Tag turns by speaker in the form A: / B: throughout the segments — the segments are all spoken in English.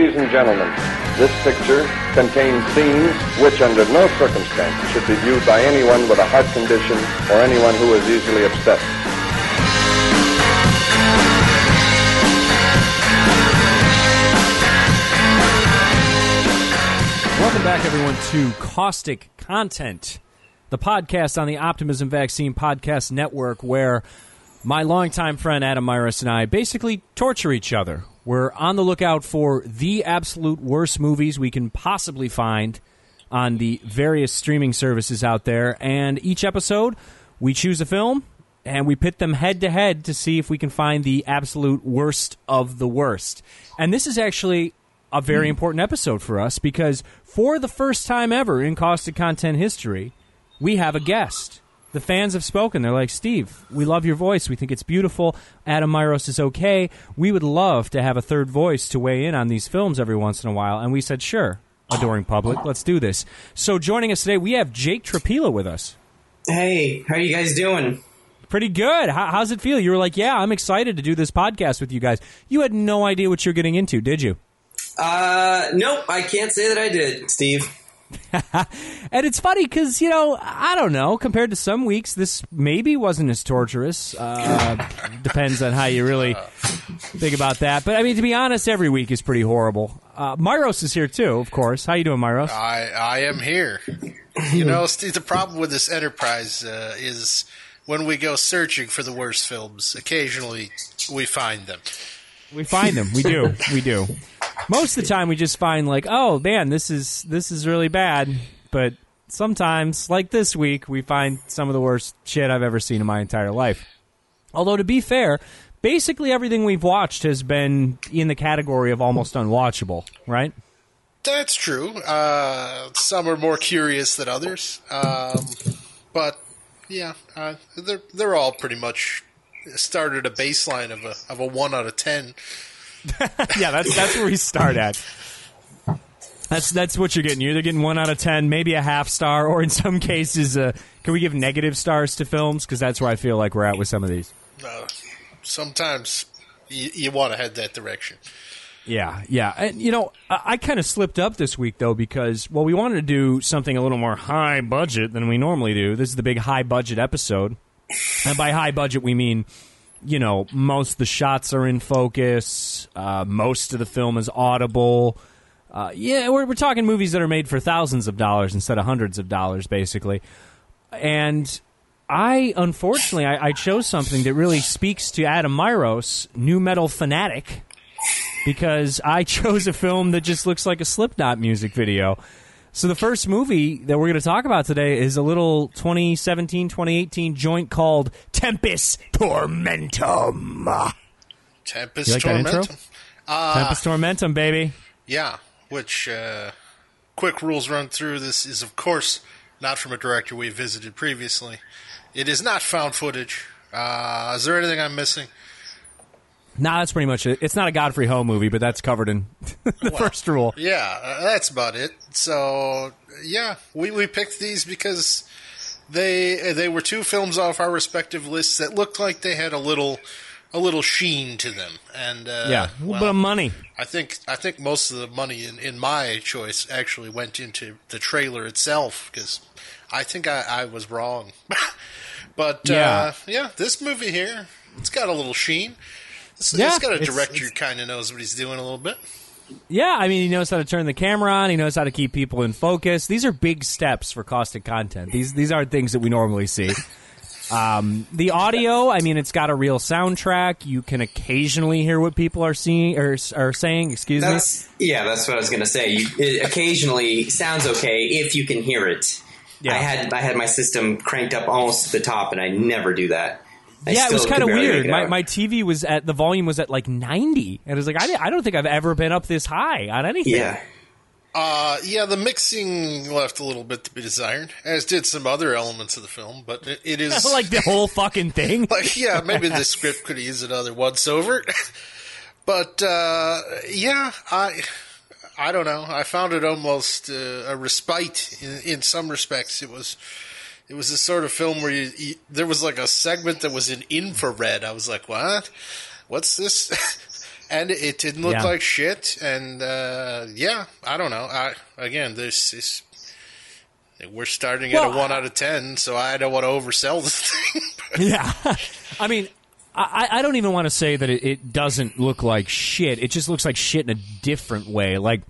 A: Ladies and gentlemen, this picture contains scenes which, under no circumstances, should be viewed by anyone with a heart condition or anyone who is easily upset.
B: Welcome back, everyone, to Caustic Content, the podcast on the Optimism Vaccine Podcast Network, where my longtime friend Adam Myros and I basically torture each other. We're on the lookout for the absolute worst movies we can possibly find on the various streaming services out there. And each episode, we choose a film and we pit them head to head to see if we can find the absolute worst of the worst. And this is actually a very hmm. important episode for us because for the first time ever in Caustic Content history, we have a guest. The fans have spoken. They're like, Steve, we love your voice. We think it's beautiful. Adam Myros is okay. We would love to have a third voice to weigh in on these films every once in a while. And we said, sure, adoring public, let's do this. So joining us today, we have Jake Trapila with us.
C: Hey, how are you guys doing?
B: Pretty good. How, how's it feel? You were like, yeah, I'm excited to do this podcast with you guys. You had no idea what you're getting into, did you?
C: Uh, nope, I can't say that I did, Steve.
B: and it's funny because you know I don't know. Compared to some weeks, this maybe wasn't as torturous. Uh, depends on how you really think about that. But I mean, to be honest, every week is pretty horrible. Uh, Myros is here too, of course. How you doing, Myros?
D: I I am here. You know, the problem with this enterprise uh, is when we go searching for the worst films, occasionally we find them.
B: We find them. We do. we do. Most of the time, we just find like, oh man, this is this is really bad. But sometimes, like this week, we find some of the worst shit I've ever seen in my entire life. Although to be fair, basically everything we've watched has been in the category of almost unwatchable, right?
D: That's true. Uh, some are more curious than others, um, but yeah, uh, they're they're all pretty much started a baseline of a of a one out of ten.
B: yeah, that's that's where we start at. That's that's what you're getting. You're either getting one out of ten, maybe a half star, or in some cases, uh, can we give negative stars to films? Because that's where I feel like we're at with some of these.
D: Uh, sometimes you, you want to head that direction.
B: Yeah, yeah. And, you know, I, I kind of slipped up this week, though, because, well, we wanted to do something a little more high budget than we normally do. This is the big high budget episode. And by high budget, we mean, you know, most the shots are in focus, uh, most of the film is audible. Uh, yeah, we're, we're talking movies that are made for thousands of dollars instead of hundreds of dollars, basically. And I, unfortunately, I, I chose something that really speaks to Adam Myros, nu metal fanatic because I chose a film that just looks like a Slipknot music video. So the first movie that we're going to talk about today is a little 2017-2018 joint called Tempest Tormentum.
D: Tempest
B: You like?
D: Tormentum. Uh,
B: Tempest Tormentum, baby.
D: Yeah, which uh, quick rules run through. This is, of course, not from a director we visited previously. It is not found footage. Uh, is there anything I'm missing?
B: Nah, that's pretty much it. It's not a Godfrey Ho movie, but that's covered in the first rule.
D: Yeah, uh, that's about it. So yeah, we, we picked these because they they were two films off our respective lists that looked like they had a little a little sheen to them, and uh,
B: Yeah, a little
D: well,
B: bit of money.
D: I think I think most of the money in, in my choice actually went into the trailer itself because I think I, I was wrong. but
B: Yeah.
D: uh, yeah, this movie here, it's got a little sheen. It's,
B: Yeah,
D: it's got a director
B: it's-
D: kind of knows what he's doing a little bit.
B: Yeah, I mean, he knows how to turn the camera on. He knows how to keep people in focus. These are big steps for caustic content. These these aren't things that we normally see. Um, the audio, I mean, it's got a real soundtrack. You can occasionally hear what people are seeing or are saying. Excuse me.
C: Yeah, that's what I was gonna say. You, it occasionally sounds okay if you can hear it.
B: Yeah.
C: I had I had my system cranked up almost to the top, and I never do that. I
B: yeah, it was kind of weird. My, my TV was at the volume was at like ninety, and it was like I, I don't think I've ever been up this high on anything.
C: yeah.
D: Uh, yeah, the mixing left a little bit to be desired, as did some other elements of the film. But it, it is
B: like the whole fucking thing.
D: like yeah, maybe the script could use another once over. but uh, yeah, I I don't know. I found it almost uh, a respite in, in some respects. It was it was a sort of film where you, you there was like a segment that was in infrared. I was like, what? What's this? and it didn't look
B: Yeah.
D: like shit. And uh, yeah, I don't know. I again, this is we're starting at a one out of ten, so I don't want to oversell this thing.
B: Yeah. I mean, I, I don't even want to say that it, it doesn't look like shit. It just looks like shit in a different way. Like,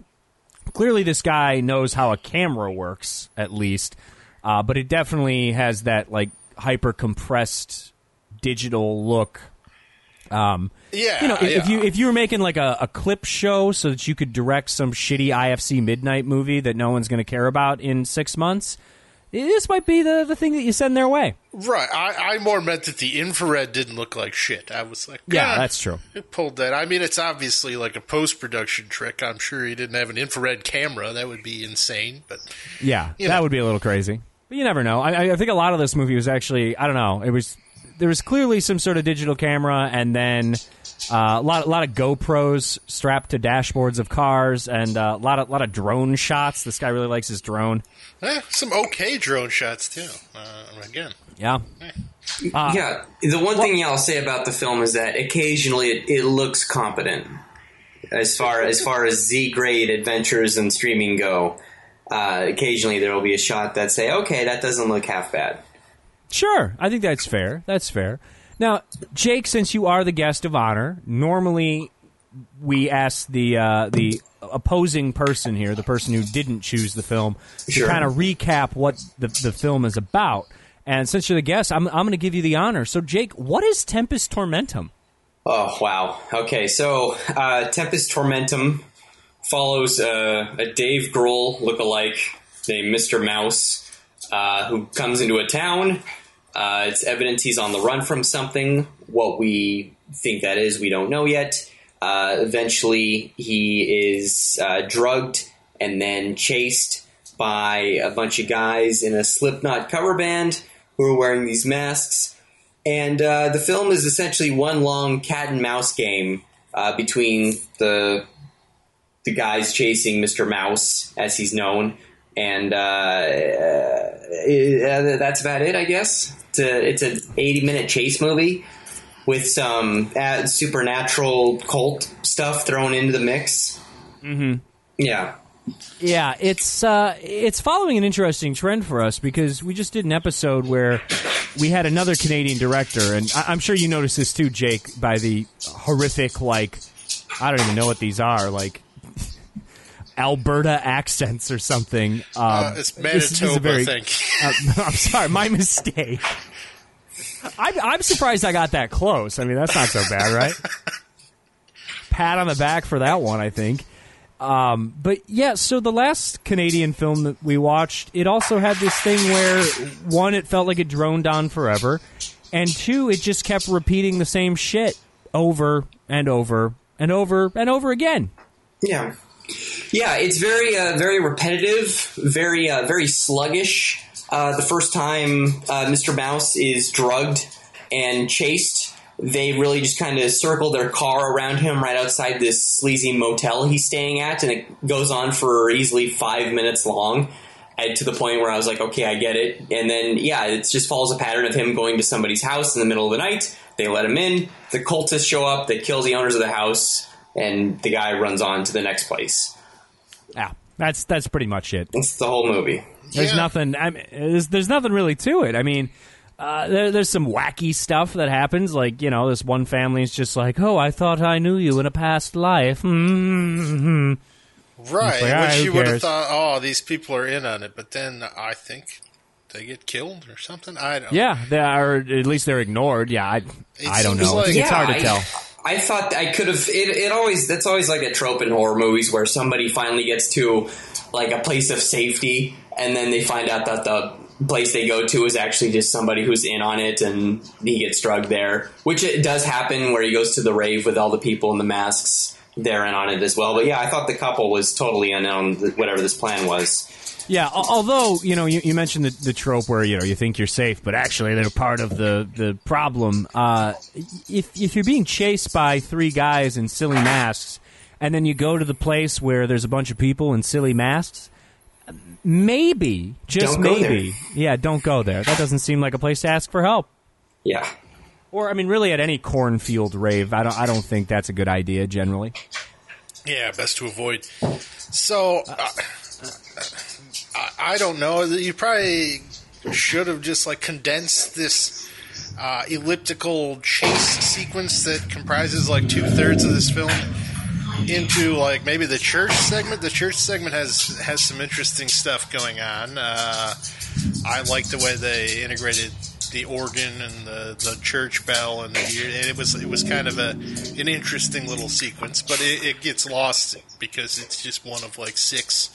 B: clearly, this guy knows how a camera works, at least. Uh, but it definitely has that, like, hyper compressed digital look. Um,
D: yeah,
B: you know, if, if you if you were making like a, a clip show so that you could direct some shitty IFC midnight movie that no one's going to care about in six months, this might be the, the thing that you send their way.
D: right, I, I more meant that the infrared didn't look like shit. I was like,
B: Yeah,
D: "Ah,
B: that's true.
D: It pulled that. I mean, it's obviously like a post production trick. I'm sure he didn't have an infrared camera. That would be insane. But
B: Yeah, that
D: know.
B: would be a little crazy. But you never know. I, I think a lot of this movie was actually I don't know. It was there was clearly some sort of digital camera, and then uh, a lot a lot of GoPros strapped to dashboards of cars, and uh, a lot of lot of drone shots. This guy really likes his drone.
D: eh, some okay drone shots too. Uh, again,
B: Yeah, Uh,
C: yeah, the one thing I'll say about the film is that occasionally it, it looks competent as far as far as Z grade adventures and streaming go. Uh, occasionally there will be a shot that say, "Okay, that doesn't look half bad."
B: Sure, I think that's fair. That's fair. Now, Jake, since you are the guest of honor, normally we ask the uh, the opposing person here, the person who didn't choose the film, to kind of recap what the the film is about. And since you're the guest, I'm I'm going to give you the honor. So, Jake, what is Tempest Tormentum?
C: Oh wow. Okay, so uh, Tempest Tormentum follows uh, a Dave Grohl lookalike named Mr. Mouse uh, who comes into a town. Uh, it's evidence he's on the run from something. What we think that is, we don't know yet. Uh, eventually, he is uh, drugged and then chased by a bunch of guys in a Slipknot cover band who are wearing these masks. And uh, the film is essentially one long cat and mouse game between the the guys chasing Mr. Mouse, as he's known, and uh, uh, that's about it, I guess. It's a it's an eighty minute chase movie with some uh, supernatural cult stuff thrown into the mix. Mm-hmm. Yeah.
B: Yeah, it's uh, it's following an interesting trend for us because we just did an episode where we had another Canadian director, and I- I'm sure you noticed this too, Jake, by the horrific like I don't even know what these are like. Alberta accents or something. Um,
D: uh, it's
B: this- this is
D: Manitoba,
B: a very-
D: I think.
B: uh, I'm sorry, my mistake. I'm, I'm surprised I got that close. I mean, that's not so bad, right? Pat on the back for that one, I think. Um, but yeah, so the last Canadian film that we watched, it also had this thing where one, it felt like it droned on forever, and two, it just kept repeating the same shit over and over and over and over again.
C: Yeah, yeah. It's very, uh, very repetitive, very, uh, very sluggish. Uh, the first time uh, Mr. Mouse is drugged and chased, they really just kind of circle their car around him right outside this sleazy motel he's staying at, and it goes on for easily five minutes long. And to the point where I was like, okay, I get it. And then, yeah, it just follows a pattern of him going to somebody's house in the middle of the night. They let him in. The cultists show up. They kill the owners of the house, and the guy runs on to the next place.
B: Yeah, that's that's pretty much it.
C: That's the whole movie.
B: There's
D: Yeah.
B: nothing. I mean, there's, there's nothing really to it. I mean, uh, there, there's some wacky stuff that happens. Like you know, this one family is just like, "Oh, I thought I knew you in a past life." Mm-hmm.
D: Right,
B: like, "Ah,
D: which
B: who
D: you would have thought, oh, these people are in on it, but then I think they get killed or something. I don't.
B: Yeah, they are. At least they're ignored. Yeah, I, I don't
D: seems
B: know.
D: like-
B: it's
C: Yeah,
B: hard to
C: I-
B: tell.
C: I thought I could have. It, it always that's always like a trope in horror movies where somebody finally gets to like a place of safety, and then they find out that the place they go to is actually just somebody who's in on it, and he gets drugged there. Which it does happen where he goes to the rave with all the people in the masks. They're in on it as well. But yeah, I thought the couple was totally on whatever this plan was.
B: Yeah, although you know, you, you mentioned the, the trope where you know you think you're safe, but actually they're part of the the problem. Uh, if if you're being chased by three guys in silly masks, and then you go to the place where there's a bunch of people in silly masks, maybe just
C: Don't go
B: maybe, yeah, don't go there. That doesn't seem like a place to ask for help.
C: Yeah.
B: Or I mean, really, at any cornfield rave, I don't. I don't think that's a good idea generally.
D: Yeah, best to avoid. So, uh, I, don't know. You probably should have just like condensed this uh, elliptical chase sequence that comprises like two thirds of this film into like maybe the church segment. The church segment has has some interesting stuff going on. Uh, I like the way they integrated the organ and the, the church bell and, the, and it was it was kind of a an interesting little sequence, but it, it gets lost because it's just one of like six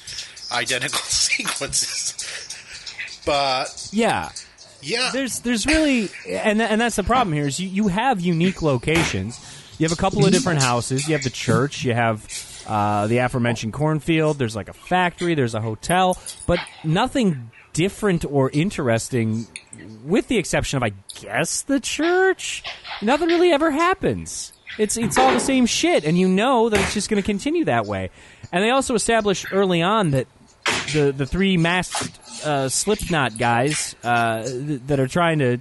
D: identical sequences. But
B: Yeah,
D: yeah,
B: there's there's really and and that's the problem here is you, you have unique locations. You have a couple of different houses. You have the church. You have uh, the aforementioned cornfield. There's like a factory. There's a hotel, but nothing different or interesting, with the exception of I guess the church. Nothing really ever happens. It's it's all the same shit, and you know that it's just going to continue that way. And they also established early on that the the three masked uh, Slipknot guys uh, th- that are trying to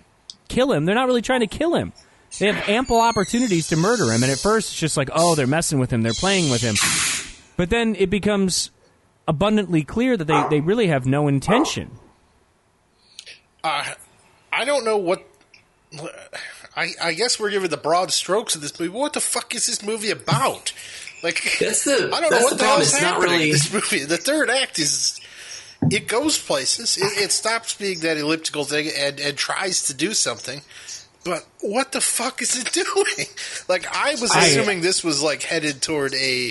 B: kill him, they're not really trying to kill him. They have ample opportunities to murder him, and at first it's just like, oh, they're messing with him, they're playing with him. But then it becomes abundantly clear that they, they really have no intention.
D: uh, I don't know what. I, I guess we're giving the broad strokes of this movie. What the fuck is this movie about? Like
C: That's the-
D: I don't know what
C: the
D: the,
C: problem.
D: hell's
C: It's not
D: happening in
C: really-
D: this movie. The third act is it goes places. It, it stops being that elliptical thing and, and tries to do something. But what the fuck is it doing? Like I was
B: I-
D: assuming this was like headed toward a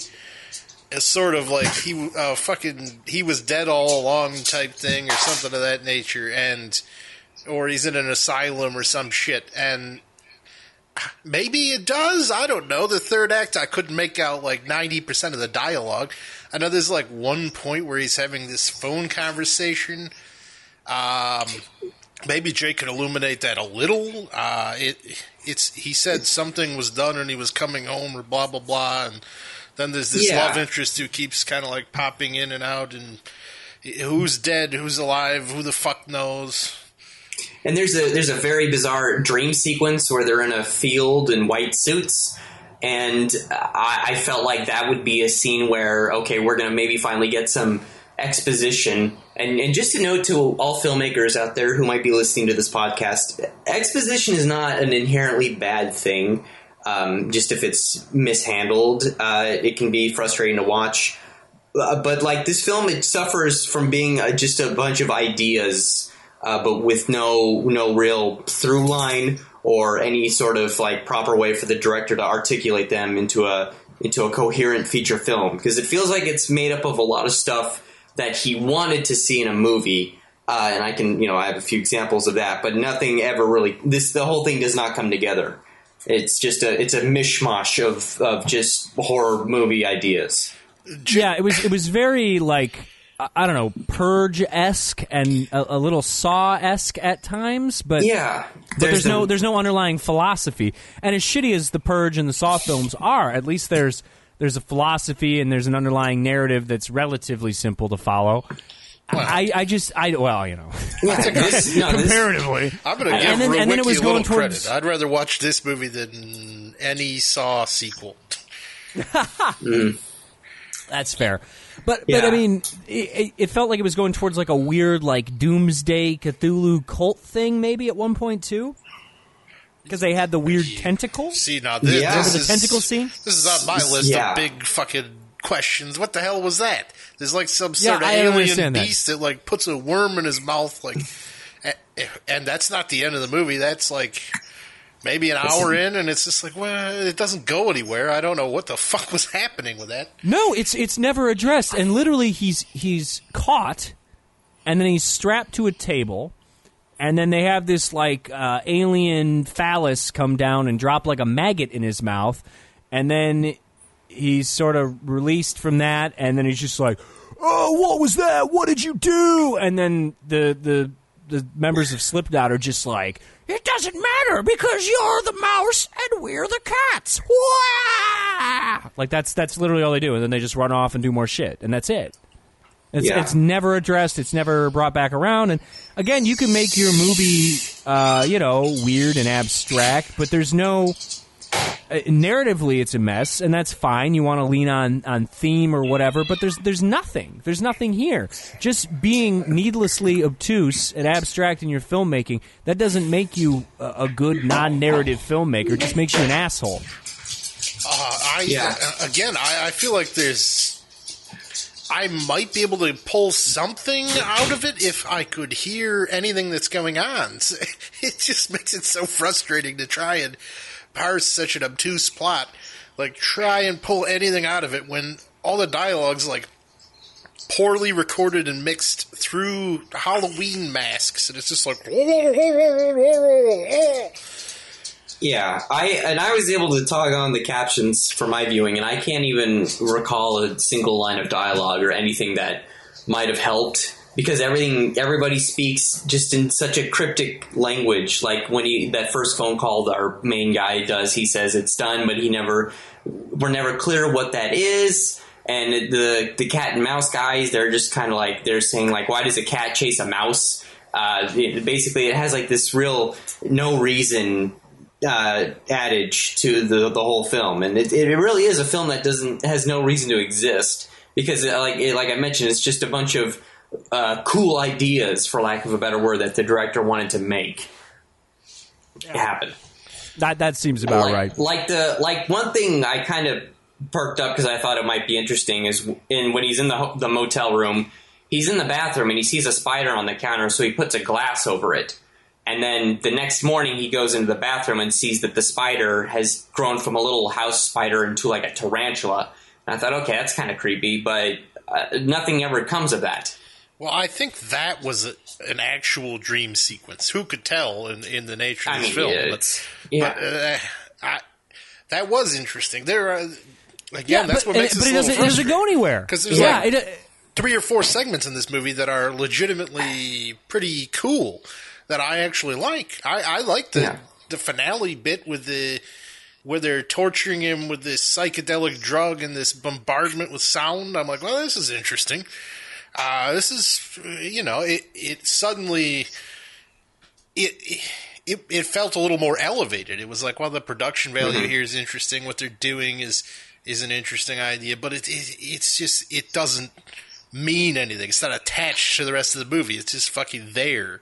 D: a sort of like he uh, fucking he was dead all along type thing or something of that nature, and or he's in an asylum or some shit, and maybe it does. I don't know. The third act, I couldn't make out like ninety percent of the dialogue. I know there's like one point where he's having this phone conversation. Um, maybe Jake could illuminate that a little. Uh, it it's he said something was done and he was coming home or blah blah blah, and then there's this
C: Yeah.
D: love interest who keeps kind of like popping in and out and. Who's dead? Who's alive? Who the fuck knows?
C: And there's a there's a very bizarre dream sequence where they're in a field in white suits, and I, I felt like that would be a scene where okay, we're gonna maybe finally get some exposition. And and just a note to all filmmakers out there who might be listening to this podcast, exposition is not an inherently bad thing. Um, just if it's mishandled, uh, it can be frustrating to watch. Uh, but like this film, it suffers from being uh, just a bunch of ideas uh, but with no no real through line or any sort of like proper way for the director to articulate them into a into a coherent feature film because it feels like it's made up of a lot of stuff that he wanted to see in a movie. Uh, and I can, you know, I have a few examples of that, but nothing ever really. This the whole thing does not come together. It's just a it's a mishmash of of just horror movie ideas.
B: Yeah, it was it was very like I I don't know purge esque and a, a little saw esque at times, but
C: Yeah,
B: But there's,
C: the-
B: no there's no underlying philosophy. And as shitty as the Purge and the Saw films are, at least there's there's a philosophy and there's an underlying narrative that's relatively simple to follow. I, I just I well you know
C: this, no, this-
B: comparatively
D: I'm going to give
B: and then, and then it was
D: a little
B: going towards
D: credit. I'd rather watch this movie than any Saw sequel.
B: That's fair. But but I mean, it, it felt like it was going towards like a weird like doomsday Cthulhu cult thing maybe at one point too. Because they had the weird tentacle.
D: See now, this,
C: Yeah.
D: this
C: Remember
B: the
D: is
B: tentacle scene?
D: This is on my list
C: Yeah.
D: of big fucking questions. What the hell was that? There's like some
B: Yeah,
D: sort of
B: I
D: alien
B: understand that.
D: beast that. like puts a worm in his mouth, like, a- and that's not the end of the movie. That's like maybe an hour in, and it's just like, well, it doesn't go anywhere. I don't know what the fuck was happening with that.
B: No, it's it's never addressed, and literally he's he's caught, and then he's strapped to a table, and then they have this like uh, alien phallus come down and drop like a maggot in his mouth, and then he's sort of released from that, and then he's just like, "Oh, what was that? What did you do?" And then the the the members of Slipknot are just like, "It doesn't matter because you're the mouse and we're the cats." Wah! Like that's that's literally all they do, and then they just run off and do more shit, and that's it. It's,
C: Yeah.
B: it's never addressed. It's never brought back around. And again, you can make your movie uh, you know, weird and abstract, but there's no uh, narratively it's a mess and that's fine you want to lean on on theme or whatever but there's there's nothing there's nothing here just being needlessly obtuse and abstract in your filmmaking that doesn't make you a, a good non-narrative filmmaker it just makes you an asshole
D: Uh, I
C: Yeah.
D: uh, again, I, I feel like there's. I might be able to pull something out of it if I could hear anything that's going on. It just makes it so frustrating to try and parse such an obtuse plot. Like, try and pull anything out of it when all the dialogue's like poorly recorded and mixed through Halloween masks, and it's just like.
C: Yeah, I and I was able to toggle on the captions for my viewing, and I can't even recall a single line of dialogue or anything that might have helped because everything everybody speaks just in such a cryptic language. Like when he that first phone call our main guy does, he says it's done, but he never we're never clear what that is. And the the cat and mouse guys, they're just kind of like they're saying like, why does a cat chase a mouse? Uh, it- basically, it has like this real no reason uh, adage to the the whole film, and it, it really is a film that doesn't has no reason to exist because, uh, like it, like I mentioned, it's just a bunch of uh, cool ideas, for lack of a better word, that the director wanted to make happen.
B: that that seems about
C: like,
B: right
C: Like the like one thing I kind of perked up because I thought it might be interesting is in when he's in the the motel room, he's in the bathroom and he sees a spider on the counter, so he puts a glass over it. And then the next morning, he goes into the bathroom and sees that the spider has grown from a little house spider into like a tarantula. And I thought, okay, that's kind of creepy, but uh, nothing ever comes of that.
D: Well, I think that was a, an actual dream sequence. Who could tell in, in the nature of
C: I
D: this
C: mean,
D: film?
C: yeah,
D: But-
C: yeah.
D: But, uh, I, that was interesting. There are again. Yeah, that's
B: but,
D: what makes
B: but
D: this
B: it
D: a little
B: doesn't, it doesn't go anywhere
D: 'Cause there's
B: yeah
D: like-
B: it,
D: three or four segments in this movie that are legitimately pretty cool that I actually like. I, I like the
C: Yeah.
D: the finale bit with the where they're torturing him with this psychedelic drug and this bombardment with sound. I'm like, well, this is interesting. Uh, this is, you know, it it suddenly it. It, it felt a little more elevated. It was like, well, the production value here is interesting. What they're doing is is an interesting idea, but it, it it's just it doesn't mean anything. It's not attached to the rest of the movie. It's just fucking there.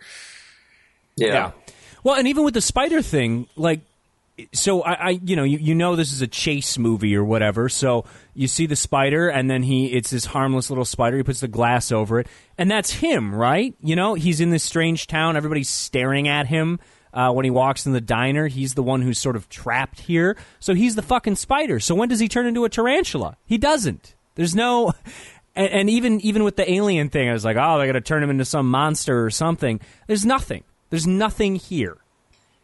C: yeah.
B: Yeah. Well, and even with the spider thing, like, so I, I you know, you, you know this is a chase movie or whatever. So you see the spider, and then he, it's this harmless little spider. He puts the glass over it, and that's him, right? You know, he's in this strange town. Everybody's staring at him. Uh, when he walks in the diner, he's the one who's sort of trapped here. So he's the fucking spider. So when does he turn into a tarantula? He doesn't. There's no, and, and even even with the alien thing, I was like, oh, they're gonna turn him into some monster or something. There's nothing. There's nothing here.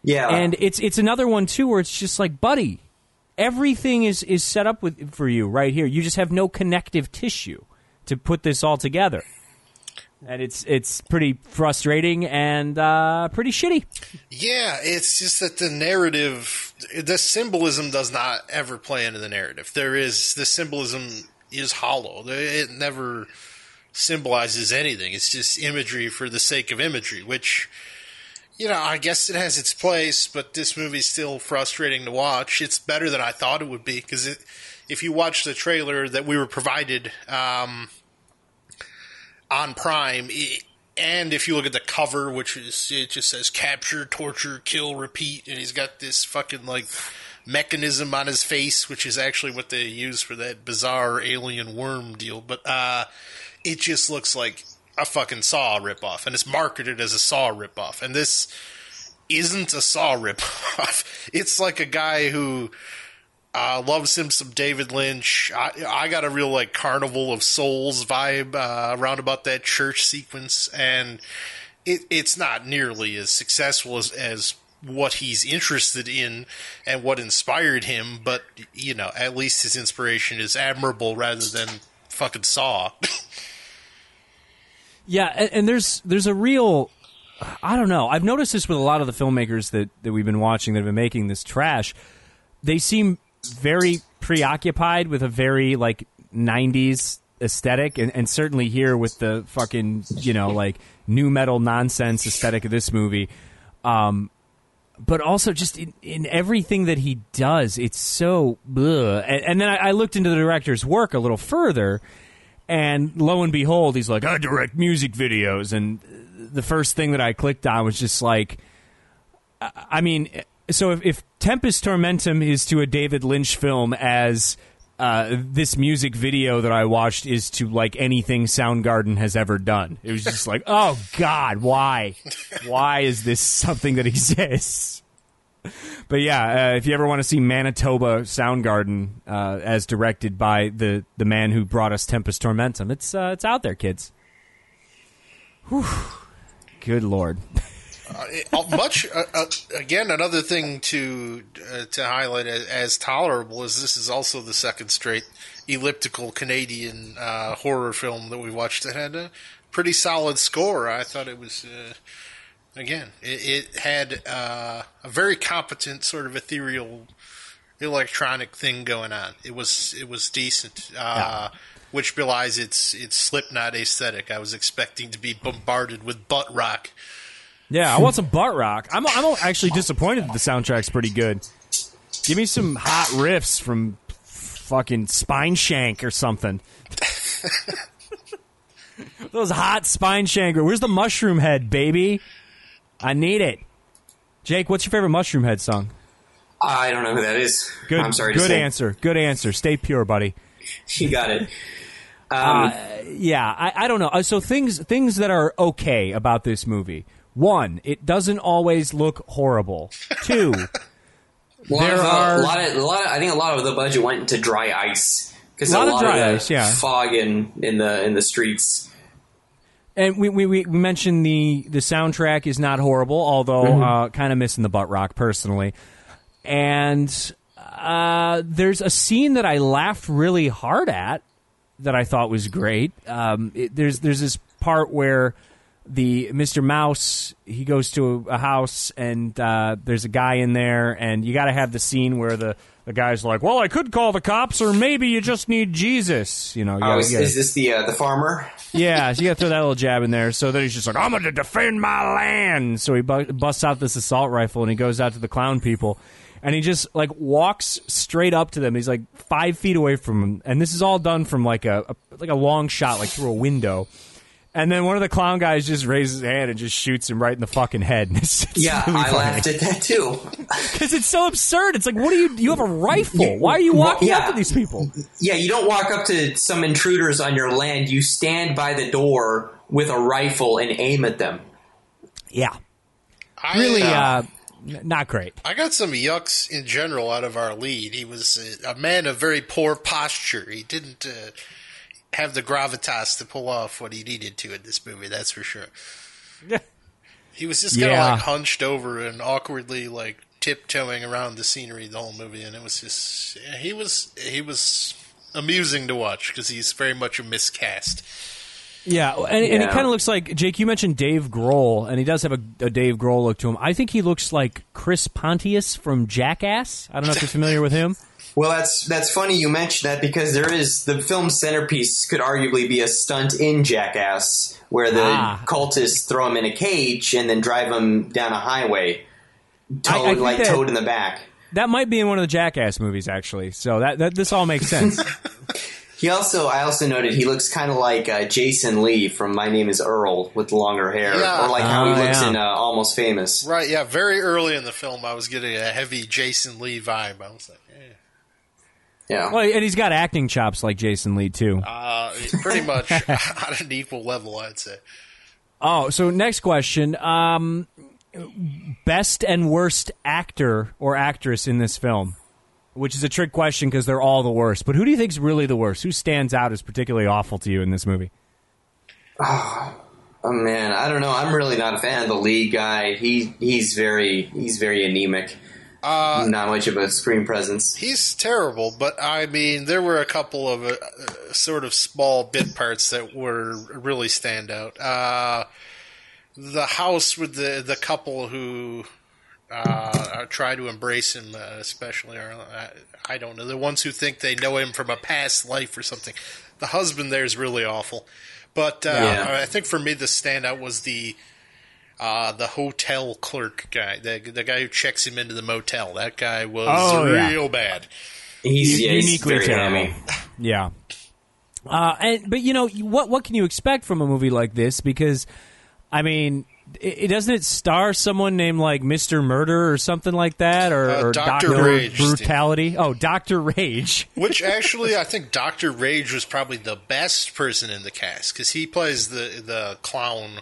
C: Yeah.
B: And it's it's another one too where it's just like, buddy, everything is is set up with for you right here. You just have no connective tissue to put this all together. And it's it's pretty frustrating and uh, pretty shitty.
D: Yeah, it's just that the narrative, the symbolism does not ever play into the narrative. There is the symbolism is hollow. It never symbolizes anything. It's just imagery for the sake of imagery, which you know, I guess it has its place, but this movie's still frustrating to watch. It's better than I thought it would be because if you watch the trailer that we were provided um, on Prime, i and if you look at the cover, which is it just says capture, torture, kill, repeat, and he's got this fucking like mechanism on his face, which is actually what they use for that bizarre alien worm deal. But uh, it just looks like a fucking Saw ripoff, and it's marketed as a Saw ripoff, and this isn't a Saw ripoff. It's like a guy who uh, loves him some David Lynch. I, I got a real like Carnival of Souls vibe uh, around about that church sequence, and it, it's not nearly as successful as, as what he's interested in and what inspired him. But you know, at least his inspiration is admirable rather than fucking Saw.
B: Yeah, and, and there's there's a real I don't know. I've noticed this with a lot of the filmmakers that, that we've been watching that have been making this trash. They seem very preoccupied with a very like '90s aesthetic, and, and certainly here with the fucking you know like nu metal nonsense aesthetic of this movie. Um, but also just in, in everything that he does, it's so. Bleh. And, and then I, I looked into the director's work a little further, and lo and behold, he's like, I direct music videos. And the first thing that I clicked on was just like, I mean, so if, if Tempest Tormentum is to a David Lynch film as uh, this music video that I watched is to like anything Soundgarden has ever done. It was just like, oh God, why? Why is this something that exists? But yeah, uh, if you ever want to see Manitoba Soundgarden uh, as directed by the the man who brought us Tempest Tormentum, it's uh, it's out there, kids. Whew. Good lord.
D: Uh, much uh, uh, again another thing to uh, to highlight as, as tolerable is this is also the second straight elliptical Canadian uh, horror film that we watched that had a pretty solid score. I thought it was uh, again it, it had uh, a very competent sort of ethereal electronic thing going on. It was it was decent.
B: Uh, yeah.
D: Which belies its its Slipknot aesthetic. I was expecting to be bombarded with butt rock.
B: Yeah, I want some butt rock. I'm I'm actually disappointed that the soundtrack's pretty good. Give me some hot riffs from fucking Spineshank or something. Those hot Spineshank. Where's the Mushroomhead, baby? I need it. Jake, what's your favorite Mushroomhead song?
C: I don't know who that is.
B: Good.
C: I'm sorry.
B: Good
C: to say.
B: answer. Good answer. Stay pure, buddy.
C: You got it. Um,
B: Yeah, I, I don't know. Uh, So things things that are okay about this movie. One, it doesn't always look horrible. Two,
C: lot
B: there
C: of, uh,
B: are-
C: a lot of, a lot of, I think a lot of the budget went into dry ice because
B: A
C: a
B: lot
C: lot,
B: of dry
C: the
B: ice, yeah.
C: fog in, in the in the streets.
B: And we, we, we mentioned the, the soundtrack is not horrible, although
C: Mm-hmm.
B: uh, kind of missing the butt rock personally. And uh, there's a scene that I laughed really hard at that I thought was great. Um, it, there's there's this part where the Mr. Mouse he goes to a, a house and uh, there's a guy in there, and you got to have the scene where the the guy's like, "Well, I could call the cops, or maybe you just need Jesus." You know, you
C: Oh,
B: gotta-
C: is,
B: you gotta-
C: is this the uh, the farmer?
B: yeah, so you got to throw that little jab in there. So then he's just like, I'm going to defend my land. So he bu- busts out this assault rifle and he goes out to the clown people. And he just like walks straight up to them. He's like five feet away from them, and this is all done from like a, a like a long shot, like through a window. And then one of the clown guys just raises his hand and just shoots him right in the fucking head. It's, it's
C: Yeah,
B: really
C: I
B: funny.
C: laughed at that too.
B: because it's so absurd. It's like, what do you? You have a rifle. Why are you walking
C: Yeah.
B: up to these people?
C: Yeah, you don't walk up to some intruders on your land. You stand by the door with a rifle and aim at them.
B: Yeah,
D: I,
B: really,
D: uh,
B: uh, not great.
D: I got some yucks in general out of our lead. He was a, a man of very poor posture. He didn't uh, have the gravitas to pull off what he needed to in this movie. That's for sure. He was just kind of
B: Yeah.
D: like hunched over and awkwardly like tiptoeing around the scenery the whole movie, and it was just he was he was amusing to watch because he's very much a miscast.
B: Yeah, and, and he kind of looks like Jake. You mentioned Dave Grohl, and he does have a, a Dave Grohl look to him. I think he looks like Chris Pontius from Jackass. I don't know if you're familiar with him.
C: Well, that's that's funny you mentioned that because there is the film's centerpiece could arguably be a stunt in Jackass where the
B: Ah.
C: cultists throw him in a cage and then drive him down a highway,
B: I- I
C: like
B: that-
C: towed in the back.
B: That might be in one of the Jackass movies, actually. So that, that this all makes sense.
C: He also, I also noted he looks kind of like uh, Jason Lee from My Name Is Earl with longer hair,
D: Yeah.
C: or like how he
B: Oh,
C: looks
B: yeah.
C: in uh, Almost Famous.
D: Right? Yeah. Very early in the film, I was getting a heavy Jason Lee vibe. I was like.
C: Yeah,
B: well, and he's got acting chops like Jason Lee too.
D: uh, pretty much on an equal level, I'd say.
B: Oh, so next question: um, best and worst actor or actress in this film, which is a trick question because they're all the worst. But who do you think's really the worst? Who stands out as particularly awful to you in this movie?
C: Oh man, I don't know. I'm really not a fan of the lead guy. He he's very he's very anemic.
D: Uh,
C: not much of a screen presence.
D: He's terrible, but I mean, there were a couple of uh, sort of small bit parts that were really stand out. Uh, the house with the the couple who uh, try to embrace him, uh, especially, or uh, I don't know, the ones who think they know him from a past life or something. The husband there is really awful, but uh,
C: Yeah.
D: I think for me the standout was the uh, the hotel clerk guy, the the guy who checks him into the motel. That guy was
B: Oh, yeah.
D: real bad.
C: He's, yeah, he's
B: uniquely
C: very
B: terrible. Yeah. Uh, and but you know what? What can you expect from a movie like this? Because, I mean, it, it doesn't it star someone named like Mister Murder or something like that, or,
D: Uh,
B: or
D: Dr.
B: Doctor
D: Rage, Steve.
B: Brutality? Oh, Doctor Rage.
D: Which actually, I think Doctor Rage was probably the best person in the cast because he plays the the clown,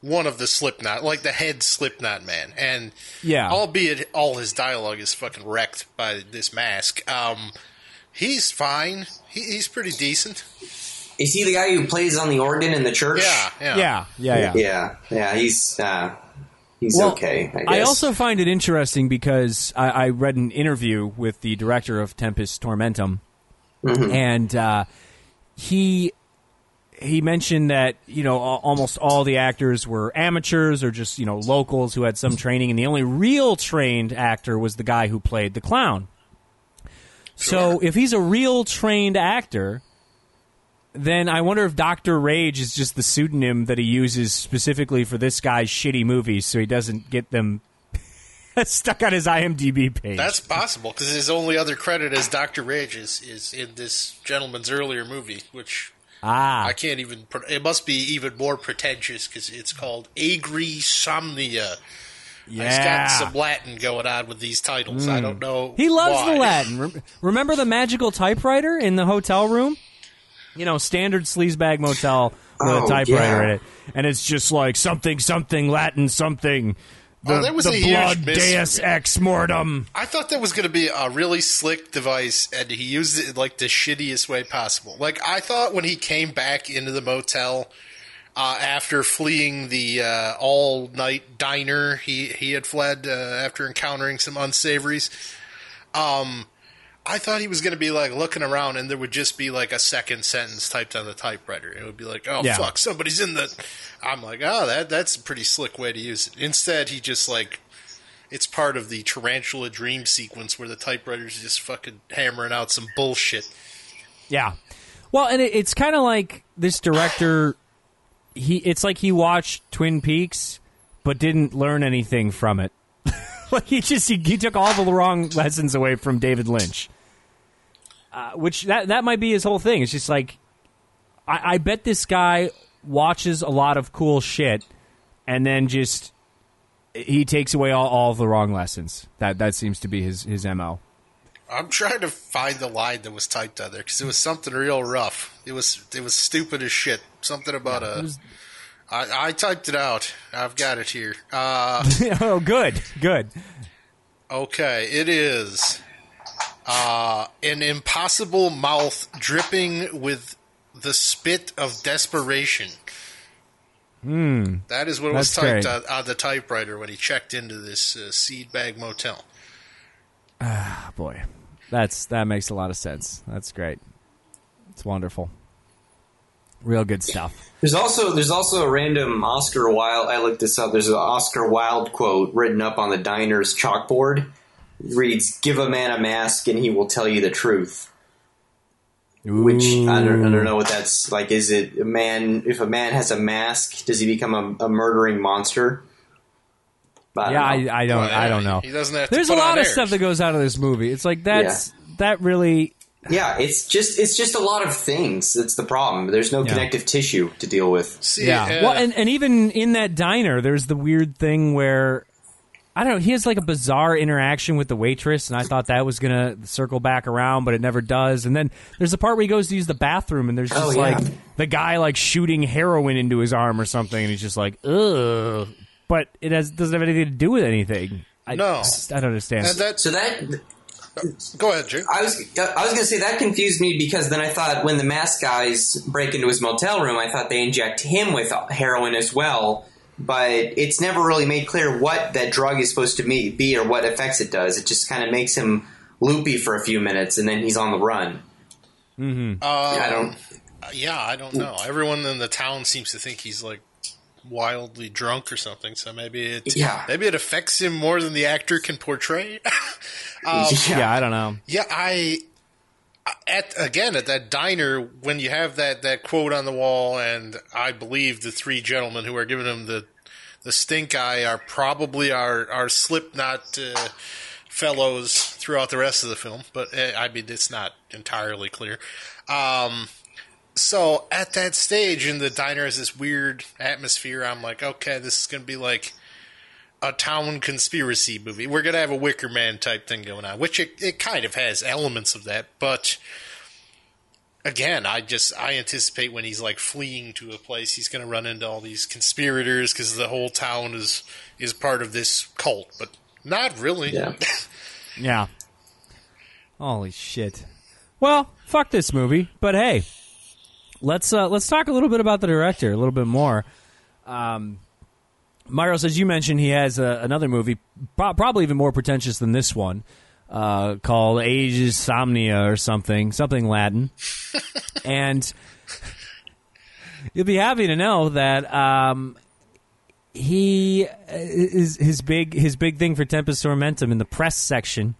D: one of the Slipknot, like the head Slipknot man, and
B: Yeah.
D: albeit all his dialogue is fucking wrecked by this mask. Um, he's fine. He, he's pretty decent.
C: Is he the guy who plays on the organ in the church?
D: Yeah, yeah,
B: Yeah, yeah, yeah.
C: yeah, yeah. He's uh, he's
B: Well,
C: okay. I, guess.
B: I also find it interesting because I, I read an interview with the director of Tempest Tormentum, and uh, he he mentioned that you know almost all the actors were amateurs or just you know locals who had some training, and the only real trained actor was the guy who played the clown. So if he's a real trained actor, then I wonder if Doctor Rage is just the pseudonym that he uses specifically for this guy's shitty movies, so he doesn't get them stuck on his IMDb page.
D: That's possible because his only other credit as Doctor Rage is, is in this gentleman's earlier movie, which
B: ah,
D: I can't even. It must be even more pretentious because it's called Agrisomnia. Yeah. He's got.
B: Hmm.
D: some Latin going on with these titles. I don't know.
B: He loves
D: why.
B: the Latin. Remember the magical typewriter in the hotel room? You know, standard sleazebag motel with
C: Oh,
B: a typewriter
C: yeah.
B: in it, and it's just like something, something Latin, something. The,
D: Oh, that was
B: the
D: a
B: blood deus ex mortem.
D: I thought that was going to be a really slick device, and he used it in like the shittiest way possible. Like I thought when he came back into the motel uh, after fleeing the uh, all night diner, he he had fled uh, after encountering some unsavories. Um, I thought he was going to be like looking around, and there would just be like a second sentence typed on the typewriter. It would be like, "Oh
B: Yeah.
D: fuck, somebody's in the." I'm like, "Oh, that that's a pretty slick way to use it." Instead, he just like it's part of the tarantula dream sequence where the typewriter's just fucking hammering out some bullshit.
B: Yeah. Well, and it, it's kind of like this director. He, it's like he watched Twin Peaks, but didn't learn anything from it. like he just he, he took all the wrong lessons away from David Lynch. Uh, which that that might be his whole thing. It's just like I, I bet this guy watches a lot of cool shit, and then just he takes away all, all the wrong lessons. That that seems to be his his mo.
D: I'm trying to find the line that was typed on there because it was something real rough. It was it was stupid as shit. Something about a.
B: was-
D: I I typed it out. I've got it here. Uh,
B: oh, good, good.
D: okay, it is uh, an impossible mouth dripping with the spit of desperation. Hmm. That is what was typed on, on the typewriter when he checked into this uh, seed bag motel.
B: Oh, boy, that's that makes a lot of sense. That's great. It's wonderful. Real good stuff.
C: There's also there's also a random Oscar Wilde. I looked this up. There's an Oscar Wilde quote written up on the diner's chalkboard. It reads, "Give a man a mask, and he will tell you the truth." Which I don't, I don't know what that's like. Is it a man? If a man has a mask, does he become a, a murdering monster? I don't
B: Yeah. I, I don't,
D: Well,
B: I don't know.
D: He doesn't have to
B: There's a lot of
D: airs.
B: stuff that goes out of this movie. It's like that's that really.
C: yeah, it's just it's just a lot of things. That's the problem. There's no
B: Yeah.
C: connective tissue to deal with.
D: See,
B: Yeah.
D: uh,
B: well, and and even in that diner, there's the weird thing where. I don't know. He has like a bizarre interaction with the waitress, and I thought that was gonna circle back around, but it never does. And then there's the part where he goes to use the bathroom, and there's oh, just
C: Oh, yeah.
B: like the guy like shooting heroin into his arm or something, and he's just like, ugh. But it has doesn't have anything to do with anything. I,
D: No.
B: I don't understand.
D: and that,
C: So that
D: go ahead, Jim.
C: I was I was gonna say that confused me because then I thought when the mask guys break into his motel room, I thought they inject him with heroin as well. But it's never really made clear what that drug is supposed to be or what effects it does. It just kind of makes him loopy for a few minutes and then he's on the run.
D: Uh,
C: I don't.
D: Yeah, I don't know. Everyone in the town seems to think he's like wildly drunk or something. So maybe it
C: Yeah.
D: maybe it affects him more than the actor can portray. um,
B: yeah, I don't know.
D: yeah, I at again at that diner when you have that that quote on the wall, and I believe the three gentlemen who are giving him the the Stink Eye are probably our our Slipknot uh, fellows throughout the rest of the film, but uh, I mean it's not entirely clear. Um, so at that stage in the diner is this weird atmosphere. I'm like, okay, this is going to be like a town conspiracy movie. We're going to have a Wicker Man type thing going on, which it, it kind of has elements of that, but again, I just I anticipate when he's like fleeing to a place, he's going to run into all these conspirators because the whole town is is part of this cult, but not really.
C: Yeah.
B: Yeah. Holy shit. Well, fuck this movie, but hey, let's uh, let's talk a little bit about the director, a little bit more. Um, Myros, as you mentioned, he has uh, another movie, pro- probably even more pretentious than this one, uh, called Ages Somnia or something, something Latin, and you'll be happy to know that um, he is his big his big thing for Tempest Tormentum in the press section,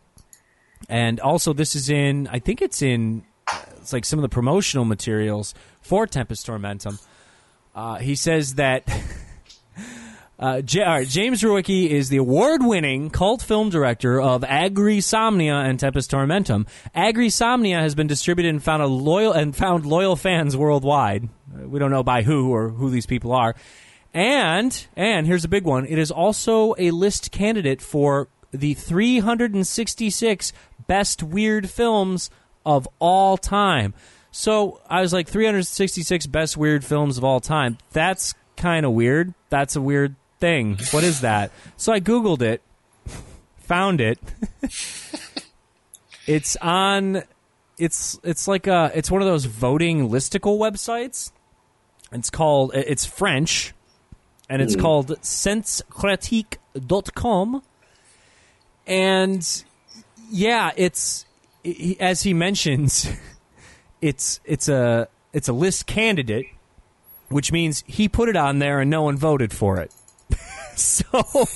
B: and also this is in I think it's in it's like some of the promotional materials for Tempest Tormentum. Uh, he says that uh, J- all right, James Rowicki is the award-winning cult film director of Aegri Somnia and Tempest Tormentum. Aegri Somnia has been distributed and found loyal and found loyal fans worldwide. Uh, We don't know by who or who these people are. And and here's a big one. It is also a list candidate for the 366 best weird films of all time. So I was like 366 best weird films of all time. That's kind of weird. That's a weird thing. What is that? So I googled it, found it. it's on it's it's like a it's one of those voting listicle websites. It's called it's French and it's hmm. called sensecritique.com and yeah, it's as he mentions it's it's a it's a list candidate which means he put it on there and no one voted for it. so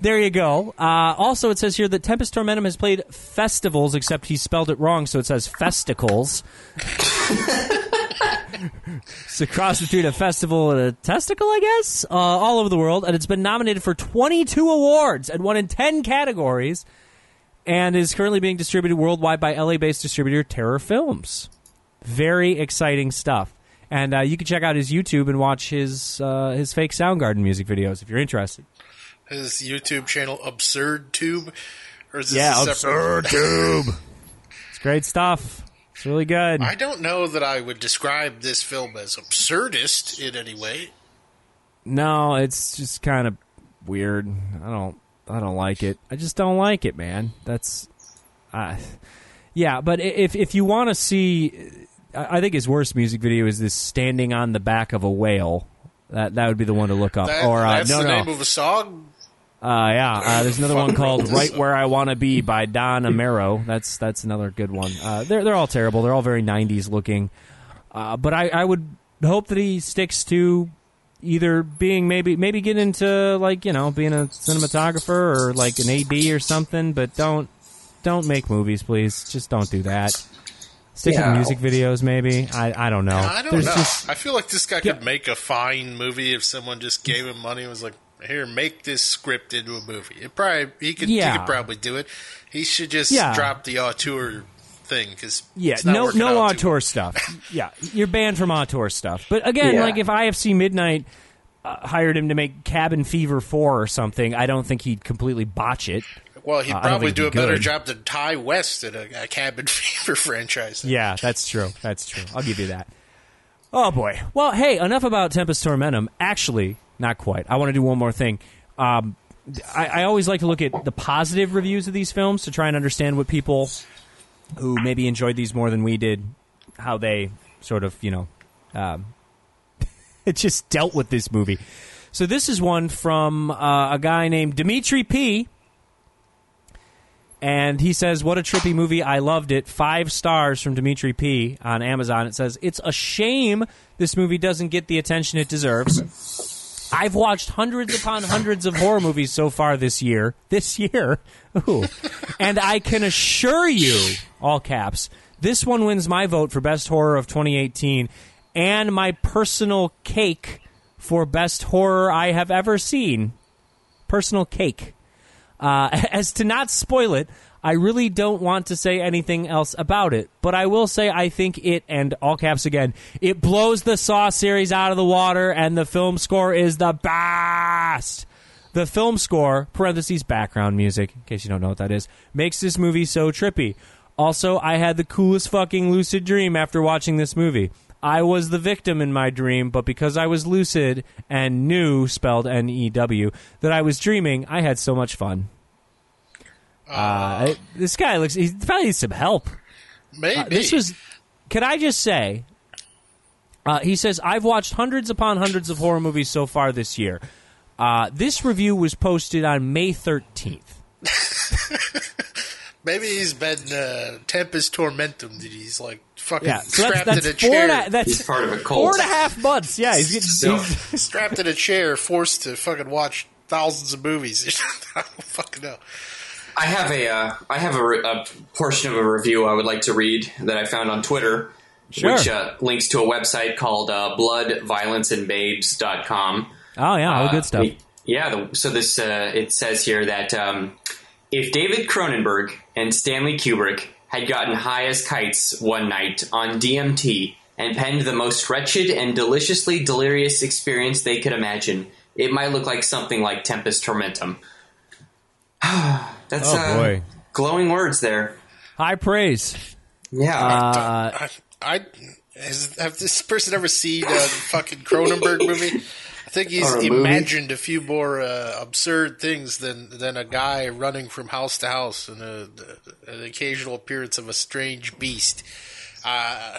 B: there you go. Uh, also, it says here that Tempest Tormentum has played festivals, except he spelled it wrong, so it says festicles. it's a cross between a festival and a testicle, I guess, uh, all over the world, and it's been nominated for 22 awards and won in 10 categories, and is currently being distributed worldwide by LA-based distributor Terror Films. Very exciting stuff. And uh, you can check out his YouTube and watch his uh, his fake Soundgarden music videos if you're interested.
D: His YouTube channel, Absurd Tube, or is this
B: Yeah? Absurd Tube. It's great stuff. It's really good.
D: I don't know that I would describe this film as absurdist in any way.
B: No, it's just kind of weird. I don't I don't like it. I just don't like it, man. That's uh, yeah, but if if you want to see I I think his worst music video is this standing on the back of a whale. That that would be the one to look up.
D: That,
B: or uh,
D: that's
B: no
D: the
B: no.
D: name of a song.
B: Uh, yeah, uh, there's another one called "Right. Where I Want to Be" by Don Amero. That's that's another good one. Uh, they're they're all terrible. They're all very '90s looking. Uh, but I, I would hope that he sticks to either being maybe maybe get into like you know being a cinematographer or like an AD or something. But don't don't make movies, please. Just don't do that. Stick
C: Yeah.
B: the music videos, maybe. I I don't know.
D: I don't
B: There's
D: know.
B: just
D: I feel like this guy
B: Yeah.
D: could make a fine movie if someone just gave him money and was like, "Here, make this script into a movie." It probably he could.
B: Yeah.
D: He could probably do it. He should just
B: Yeah.
D: drop the auteur thing because
B: Yeah, no no auteur stuff. yeah, you're banned from auteur stuff. But again,
C: Yeah.
B: like if IFC Midnight uh, hired him to make Cabin Fever 4 or something, I don't think he'd completely botch it.
D: Well, he'd
B: Uh,
D: probably do a better
B: good.
D: job than Ty West at a, a Cabin Fever franchise.
B: Yeah, that's true. That's true. I'll give you that. Oh boy. Well, hey, enough about Tempest Tormentum. Actually, not quite. I want to do one more thing. Um, I, I always like to look at the positive reviews of these films to try and understand what people who maybe enjoyed these more than we did, how they sort of, you know, um, it just dealt with this movie. So this is one from uh, a guy named Dimitri P. And he says, What a trippy movie. I loved it. Five stars from Dimitri P on Amazon. It says, It's a shame this movie doesn't get the attention it deserves. I've watched hundreds upon hundreds of horror movies so far this year. This year. Ooh. and I can assure you, all caps, this one wins my vote for best horror of 2018 and my personal cake for best horror I have ever seen. Personal cake. Uh, as to not spoil it, I really don't want to say anything else about it, but I will say I think it, and all caps again, it blows the Saw series out of the water, and the film score is the best. The film score, parentheses background music, in case you don't know what that is, makes this movie so trippy. Also, I had the coolest fucking lucid dream after watching this movie. I was the victim in my dream, but because I was lucid and knew, spelled N E W, that I was dreaming, I had so much fun. Uh, I- this guy looks, he probably needs some help.
D: Maybe
B: Uh, this was. Can I just say? Uh, he says I've watched hundreds upon hundreds of horror movies so far this year. Uh, this review was posted on May thirteenth.
D: maybe he's been uh, tempest tormentum. That he's like fucking
B: Yeah, so that's,
D: strapped
B: that's
D: in a chair,
B: And a, that's
C: He's part of a cult.
B: four and a half months. Yeah, he's getting.
C: So-
B: he's-
D: strapped in a chair, forced to fucking watch thousands of movies. I don't fucking know.
C: I have a uh, I have a, re- a portion of a review I would like to read that I found on Twitter,
B: Sure.
C: which uh, links to a website called uh, bloodviolenceandbabes.com.
B: oh yeah, all the
C: Uh,
B: good stuff.
C: Yeah, the, so this uh, it says here that um, if David Cronenberg and Stanley Kubrick had gotten high as kites one night on DMT and penned the most wretched and deliciously delirious experience they could imagine, it might look like something like Tempest Tormentum. That's
B: Oh,
C: uh, glowing words there.
B: High praise.
C: Yeah,
B: Uh,
D: I, I has, have this person ever seen a fucking Cronenberg movie? I think he's
C: a movie?
D: imagined a few more uh, absurd things than than a guy running from house to house and a, an occasional appearance of a strange beast. Uh,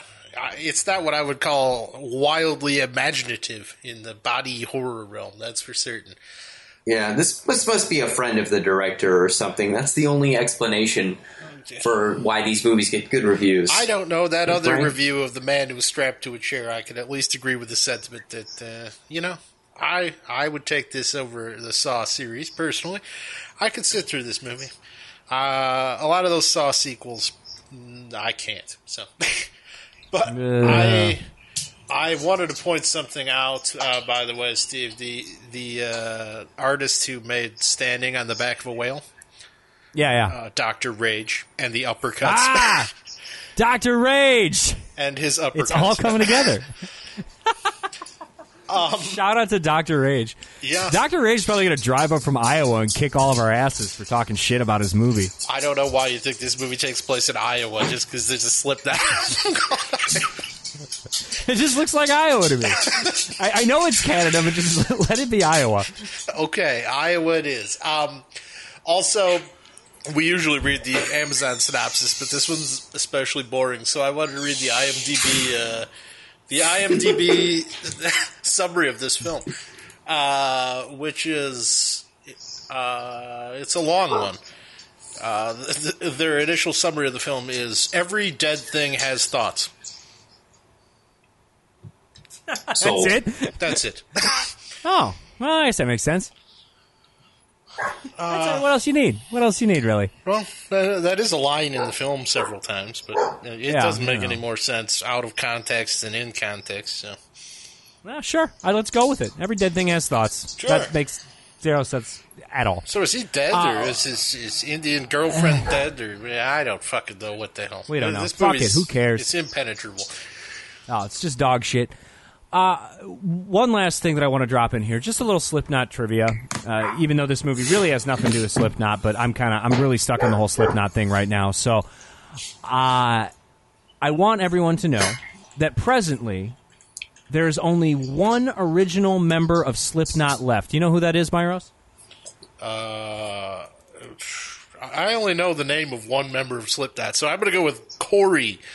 D: it's not what I would call wildly imaginative in the body horror realm. That's for certain.
C: yeah. This, this must be a friend of the director or something. That's the only explanation for why these movies get good reviews.
D: I don't know that other
C: Frank?
D: review of the man who was strapped to a chair. I can at least agree with the sentiment that uh, you know I I would take this over the Saw series personally. I could sit through this movie. Uh, a lot of those Saw sequels, mm, I can't. So, but I I wanted to point something out. Uh, by the way, Steve, the the uh, artist who made "Standing on the Back of a Whale,"
B: Yeah, yeah.
D: uh, Doctor Rage, and the uppercuts.
B: ah, Doctor Rage.
D: and his uppercuts.
B: It's all coming together. Shout out to Doctor Rage.
D: Um, Yeah.
B: Doctor Rage is probably going to drive up from Iowa and kick all of our asses for talking shit about his movie.
D: I don't know why you think this movie takes place in Iowa, just because there's a slip down.
B: It just looks like Iowa to me. I, I know it's Canada, but just let it be Iowa.
D: okay, Iowa it is. Um, also, we usually read the Amazon synopsis, but this one's especially boring, so I wanted to read the IMDb, uh, the IMDb summary of this film, uh, which is uh, it's a long one. Uh, th- th- their initial summary of the film is every dead thing has thoughts.
C: Sold.
B: That's it.
D: That's it.
B: Oh, well, I guess that makes sense. It. what else you need? What else you need, really?
D: Well, that, that is a line in the film several times, but uh, it
B: Yeah,
D: doesn't make
B: yeah.
D: any more sense out of context than in context. So
B: Well, sure. Right, let's go with it. Every dead thing has thoughts.
D: Sure.
B: That makes zero sense at all.
D: So is he dead,
B: Uh,
D: or is his, his Indian girlfriend dead, or I don't fucking know what the hell.
B: We don't know.
D: This
B: Fuck it. Who cares?
D: It's impenetrable.
B: Oh, it's just dog shit. Uh, one last thing that I want to drop in here, just a little Slipknot trivia. Uh, even though this movie really has nothing to do with Slipknot, but I'm kind of I'm really stuck on the whole Slipknot thing right now. So, uh, I want everyone to know that presently there is only one original member of Slipknot left. Do you know who that is, Myros?
D: Uh, I only know the name of one member of Slipknot, so I'm going to go with Corey.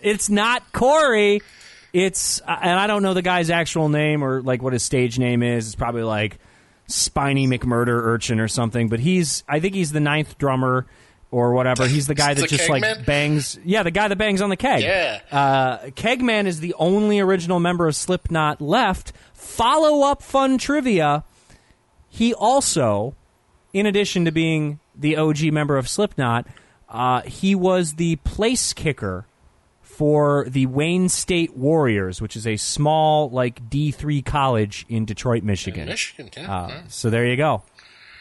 B: It's not Corey. It's uh, and I don't know the guy's actual name or like what his stage name is. It's probably like Spiny McMurder Urchin or something. But he's I think he's the ninth drummer or whatever. He's the guy that just like
D: man?
B: bangs. Yeah, the guy that bangs on the keg.
D: Yeah.
B: Uh, Kegman is the only original member of Slipknot left. Follow up fun trivia. He also, in addition to being the OG member of Slipknot, uh, he was the place kicker for the Wayne State Warriors, which is a small, like D three college in Detroit, Michigan.
D: Michigan, yeah.
B: Uh, so there you go.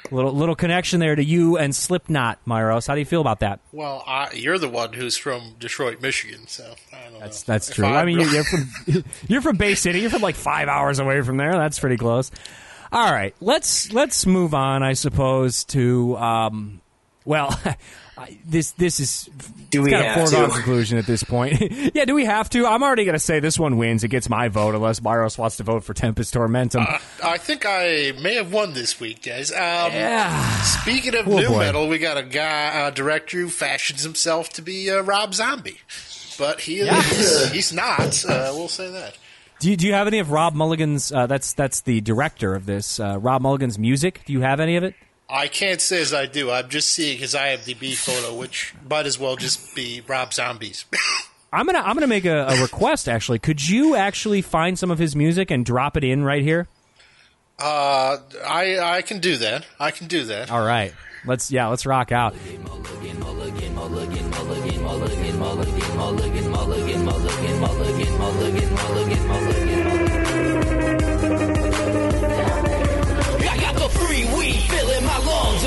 B: Little little connection there to you and Slipknot, Myros. How do you feel about that?
D: Well, I, you're the one who's from Detroit, Michigan, so I don't
B: That's
D: know.
B: that's
D: If
B: true.
D: I-
B: I mean, you're, you're from you're from Bay City. You're from like five hours away from there. That's pretty close. All right, let's let's move on. I suppose to um, well, I- this this is
C: Do we
B: kind of
C: have
B: foregone
C: to?
B: conclusion at this point. yeah, do we have to? I'm already going to say this one wins. It gets my vote unless Myros wants to vote for Tempest Tormentum.
D: I think I may have won this week, guys. Um,
B: yeah.
D: Speaking of
B: Oh,
D: nu
B: boy.
D: metal, we got a guy, a director who fashions himself to be uh, Rob Zombie, but he is, he's not. Uh, we'll say that.
B: Do you, do you have any of Rob Mulligan's? Uh, that's that's the director of this. Uh, Rob Mulligan's music. Do you have any of it?
D: I can't say as I do. I'm just seeing his IMDb photo, which might as well just be Rob Zombie's.
B: I'm gonna I'm gonna make a, a request. Actually, could you actually find some of his music and drop it in right here?
D: uh, I I can do that. I can do that.
B: All right. Let's yeah, let's rock out.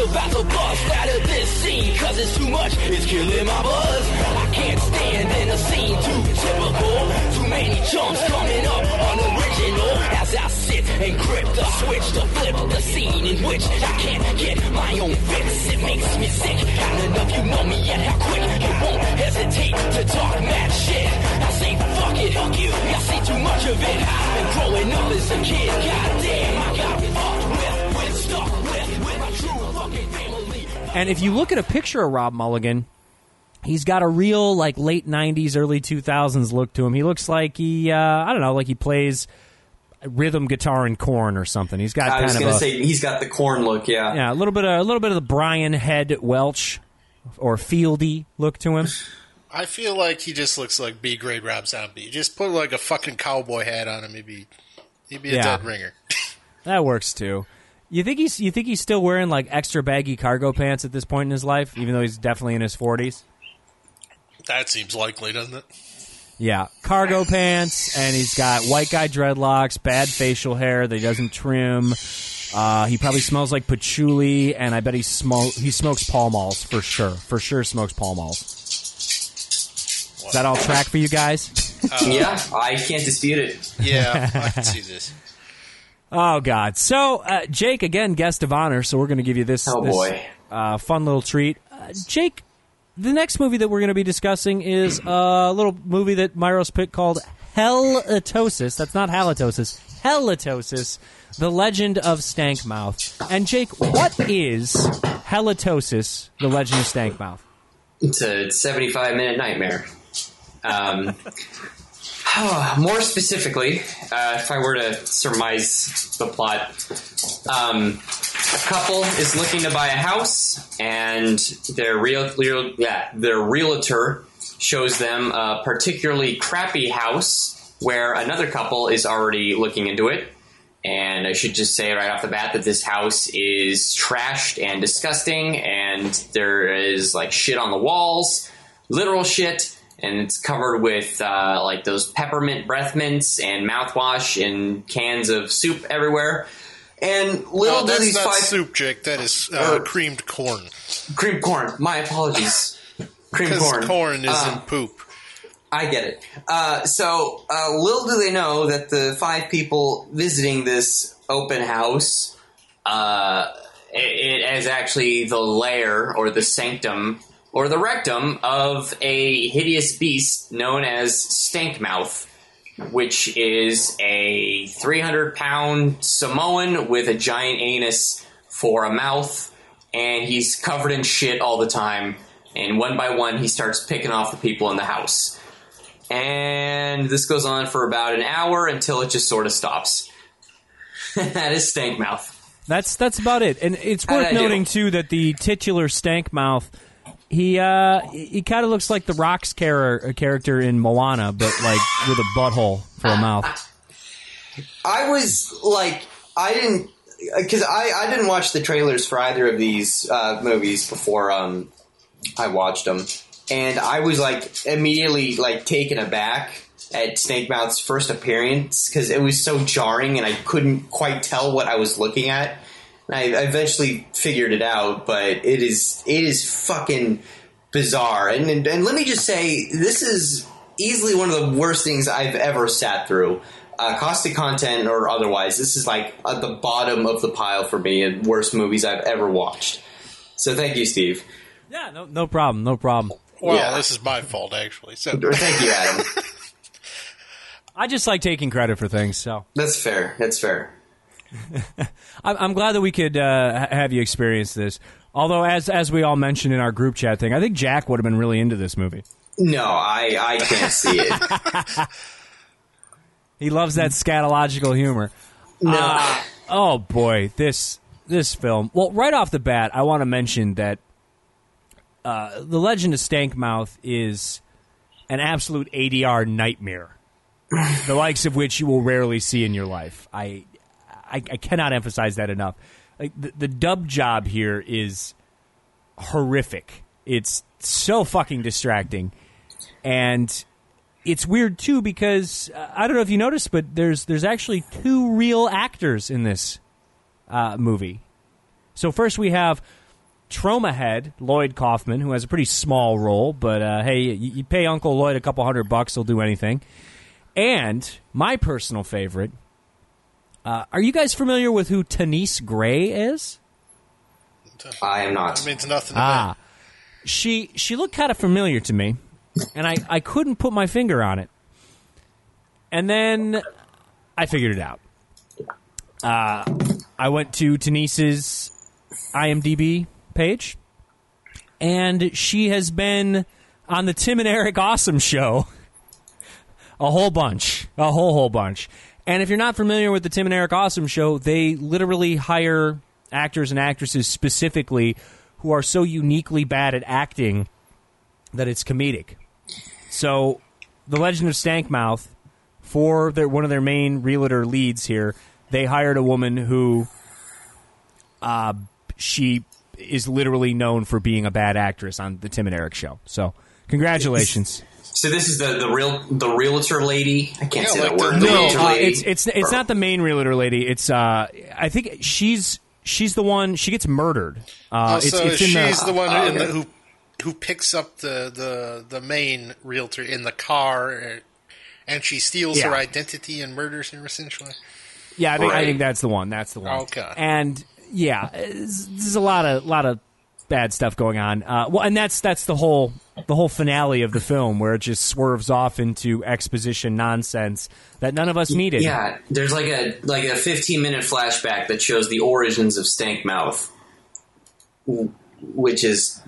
E: About to bust out of this scene, cause it's too much, it's killing my buzz. I can't stand in a scene too typical, too many chumps coming up unoriginal. As I sit and grip the switch to flip the scene in which I can't get my own fix. It makes me sick, not enough you know me yet, how quick you won't hesitate to talk mad shit. I say fuck it, fuck you, I see too much of it. I've been growing up as a kid, goddamn, I got fucked with,
B: And if you look at a picture of Rob Mulligan, he's got a real like late '90s, early 2000s look to him. He looks like he uh, I don't know, like he plays rhythm guitar and Korn or something. He's got
C: I
B: kind
C: was going to say he's got the Korn look. Yeah.
B: yeah, a little bit of a little bit of the Brian Head Welch or Fieldy look to him.
D: I feel like he just looks like B grade Rob Zombie. You just put like a fucking cowboy hat on him, he'd be he'd be a
B: Yeah.
D: dead ringer.
B: That works too. You think he's you think he's still wearing like extra baggy cargo pants at this point in his life, even though he's definitely in his forties?
D: that seems likely, doesn't it?
B: Yeah, cargo pants, and he's got white guy dreadlocks, bad facial hair that he doesn't trim. Uh, he probably smells like patchouli, and I bet he smoke he smokes Pall Malls for sure. For sure, smokes Pall Malls. Does that all track for you guys?
C: yeah, I can't dispute it.
D: Yeah, I can see this.
B: Oh God! So uh, Jake again, guest of honor. So we're going to give you this,
C: Oh,
B: this,
C: boy.
B: uh, fun little treat. Uh, Jake, the next movie that we're going to be discussing is a little movie that Myros picked called Halitosis. That's not halitosis. Halitosis: The Legend of Stankmouth. And Jake, what is Halitosis: The Legend of Stankmouth?
C: It's a 75 minute nightmare. Um, more specifically, uh, if I were to surmise the plot, um, a couple is looking to buy a house, and their real, real yeah, their realtor shows them a particularly crappy house where another couple is already looking into it. And I should just say right off the bat that this house is trashed and disgusting, and there is like shit on the walls, literal shit, and it's covered with uh, like those peppermint breath mints and mouthwash and cans of soup everywhere. And little
D: Oh,
C: do
D: that's
C: these
D: not
C: five
D: soup, Jake. That is uh,
C: Oh.
D: creamed corn.
C: Creamed corn. My apologies,
D: creamed
C: corn.
D: corn, is
C: Um,
D: in poop.
C: I get it. Uh, so, uh, little do they know that the five people visiting this open house, uh, it, it is actually the lair or the sanctum or the rectum of a hideous beast known as Stankmouth, which is a 300 pound Samoan with a giant anus for a mouth, and he's covered in shit all the time. And one by one, he starts picking off the people in the house and this goes on for about an hour until it just sort of stops. that is Stankmouth.
B: That's that's about it. And it's
C: How'd
B: worth
C: I do?
B: noting too that the titular Stankmouth, he uh he kind of looks like the Rock's char- character in Moana, but like with a butthole for a mouth.
C: I was like, I didn't, because I, I didn't watch the trailers for either of these uh, movies before um, I watched them. and I was like immediately like taken aback at Snake Mouth's first appearance because it was so jarring and I couldn't quite tell what I was looking at. And I eventually figured it out, but it is it is fucking bizarre. And, and and let me just say, this is easily one of the worst things I've ever sat through. Uh, caustic content or otherwise, this is like at the bottom of the pile for me and worst movies I've ever watched. So thank you, Steve.
B: Yeah, no, no problem, no problem.
D: Well,
C: Yeah.
D: this is my fault actually. So
C: Thank you, Adam.
B: I just like taking credit for things, so
C: That's fair. That's fair.
B: I'm, I'm glad that we could uh, have you experience this. Although, as as we all mentioned in our group chat thing, I think Jack would have been really into this movie.
C: No, I I can't see it.
B: He loves that scatological humor.
C: No.
B: Uh, oh boy, this this film. Well, right off the bat, I want to mention that uh, the Legend of Stankmouth is an absolute ADR nightmare, the likes of which you will rarely see in your life. I I, I cannot emphasize that enough. Like the, the dub job here is horrific. It's so fucking distracting, and it's weird too because uh, I don't know if you noticed, but there's there's actually two real actors in this uh, movie. So first we have Troma Head Lloyd Kaufman, who has a pretty small role, but uh, hey, you, you pay Uncle Lloyd a couple hundred bucks, he'll do anything. And my personal favorite. Uh, are you guys familiar with who Tanise Gray is?
C: I am not.
D: that means nothing to
B: Ah, she she looked kind of familiar to me, and I I couldn't put my finger on it. And then I figured it out. Uh, I went to Tanise's IMDb page, and she has been on the Tim and Eric Awesome Show a whole bunch, a whole whole bunch. And if you're not familiar with the Tim and Eric Awesome Show, they literally hire actors and actresses specifically who are so uniquely bad at acting that it's comedic. So, The Legend of Stankmouth, for their, one of their main realtor leads here, they hired a woman who, uh, she is literally known for being a bad actress on the Tim and Eric show. So, congratulations.
C: So this is the the real the realtor lady. I can't
D: Yeah,
C: say
D: like
C: that
D: the-
C: word. The
D: No,
C: realtor
B: uh,
C: lady.
B: it's it's it's not the main realtor lady. It's uh, I think she's she's the one. She gets murdered. Uh,
D: Oh,
B: it's,
D: so
B: it's in
D: she's
B: the,
D: the, one in the,
C: okay.
D: who who picks up the, the the main realtor in the car, uh, and she steals
B: Yeah.
D: her identity and murders her essentially.
B: Yeah, I think, I think that's the one. That's the one.
D: Okay.
B: And yeah, it's- there's a lot of lot of bad stuff going on. Uh, well, and that's that's the whole the whole finale of the film where it just swerves off into exposition nonsense that none of us needed.
C: Yeah, there's like a like a 15 minute flashback that shows the origins of Stank Mouth, which is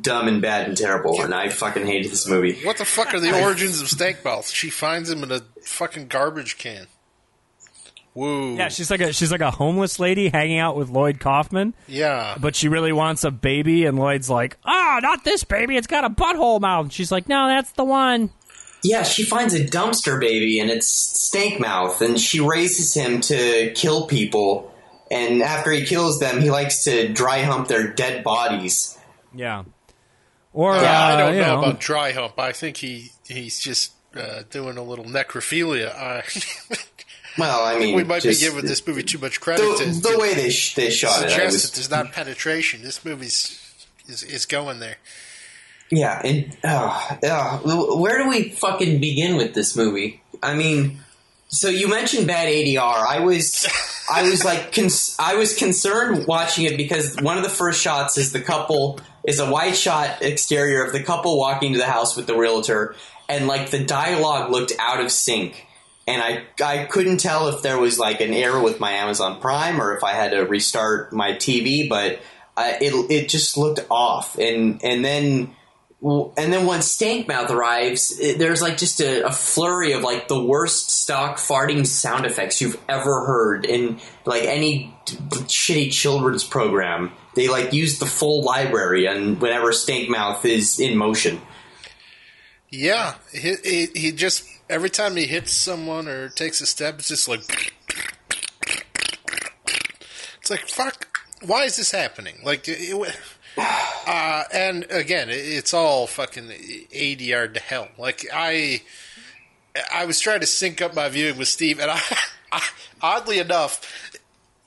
C: dumb and bad and terrible, and I fucking hated this movie.
D: What the fuck are the origins of Stank Mouth? She finds him in a fucking garbage can. Woo.
B: Yeah, she's like a she's like a homeless lady hanging out with Lloyd Kaufman,
D: yeah.
B: but she really wants a baby, and Lloyd's like, "Ah, not this baby. It's got a butthole mouth." And she's like, "No, that's the one."
C: Yeah, she finds a dumpster baby and it's Stank Mouth, and she raises him to kill people. And after he kills them, he likes to dry hump their dead bodies.
B: Yeah. Or
D: Uh,
B: uh,
D: I don't
B: you
D: know,
B: know,
D: about dry hump. I think he he's just uh, doing a little necrophilia.
C: Well, I mean,
D: we might
C: just
D: be giving this movie too much credit
C: the,
D: to,
C: the
D: to
C: way they sh- they shot it. I was,
D: that there's not penetration. This movie's is, is going there.
C: Yeah, and uh, uh, where do we fucking begin with this movie? I mean, so you mentioned bad ADR. I was, I was like, cons- I was concerned watching it because one of the first shots is the couple is a wide shot exterior of the couple walking to the house with the realtor, and like the dialogue looked out of sync. And I, I couldn't tell if there was like an error with my Amazon Prime or if I had to restart my TV, but uh, it it just looked off. And and then and then when Stankmouth arrives, it, there's like just a, a flurry of like the worst stock farting sound effects you've ever heard in like any t- shitty children's program. They like use the full library and whenever Stankmouth is in motion.
D: Yeah, he, he he just every time he hits someone or takes a step, it's just like it's like fuck. Why is this happening? Like, it, Uh, and again, it- it's all fucking ADR'd to hell. Like I, I was trying to sync up my viewing with Steve, and I, I oddly enough,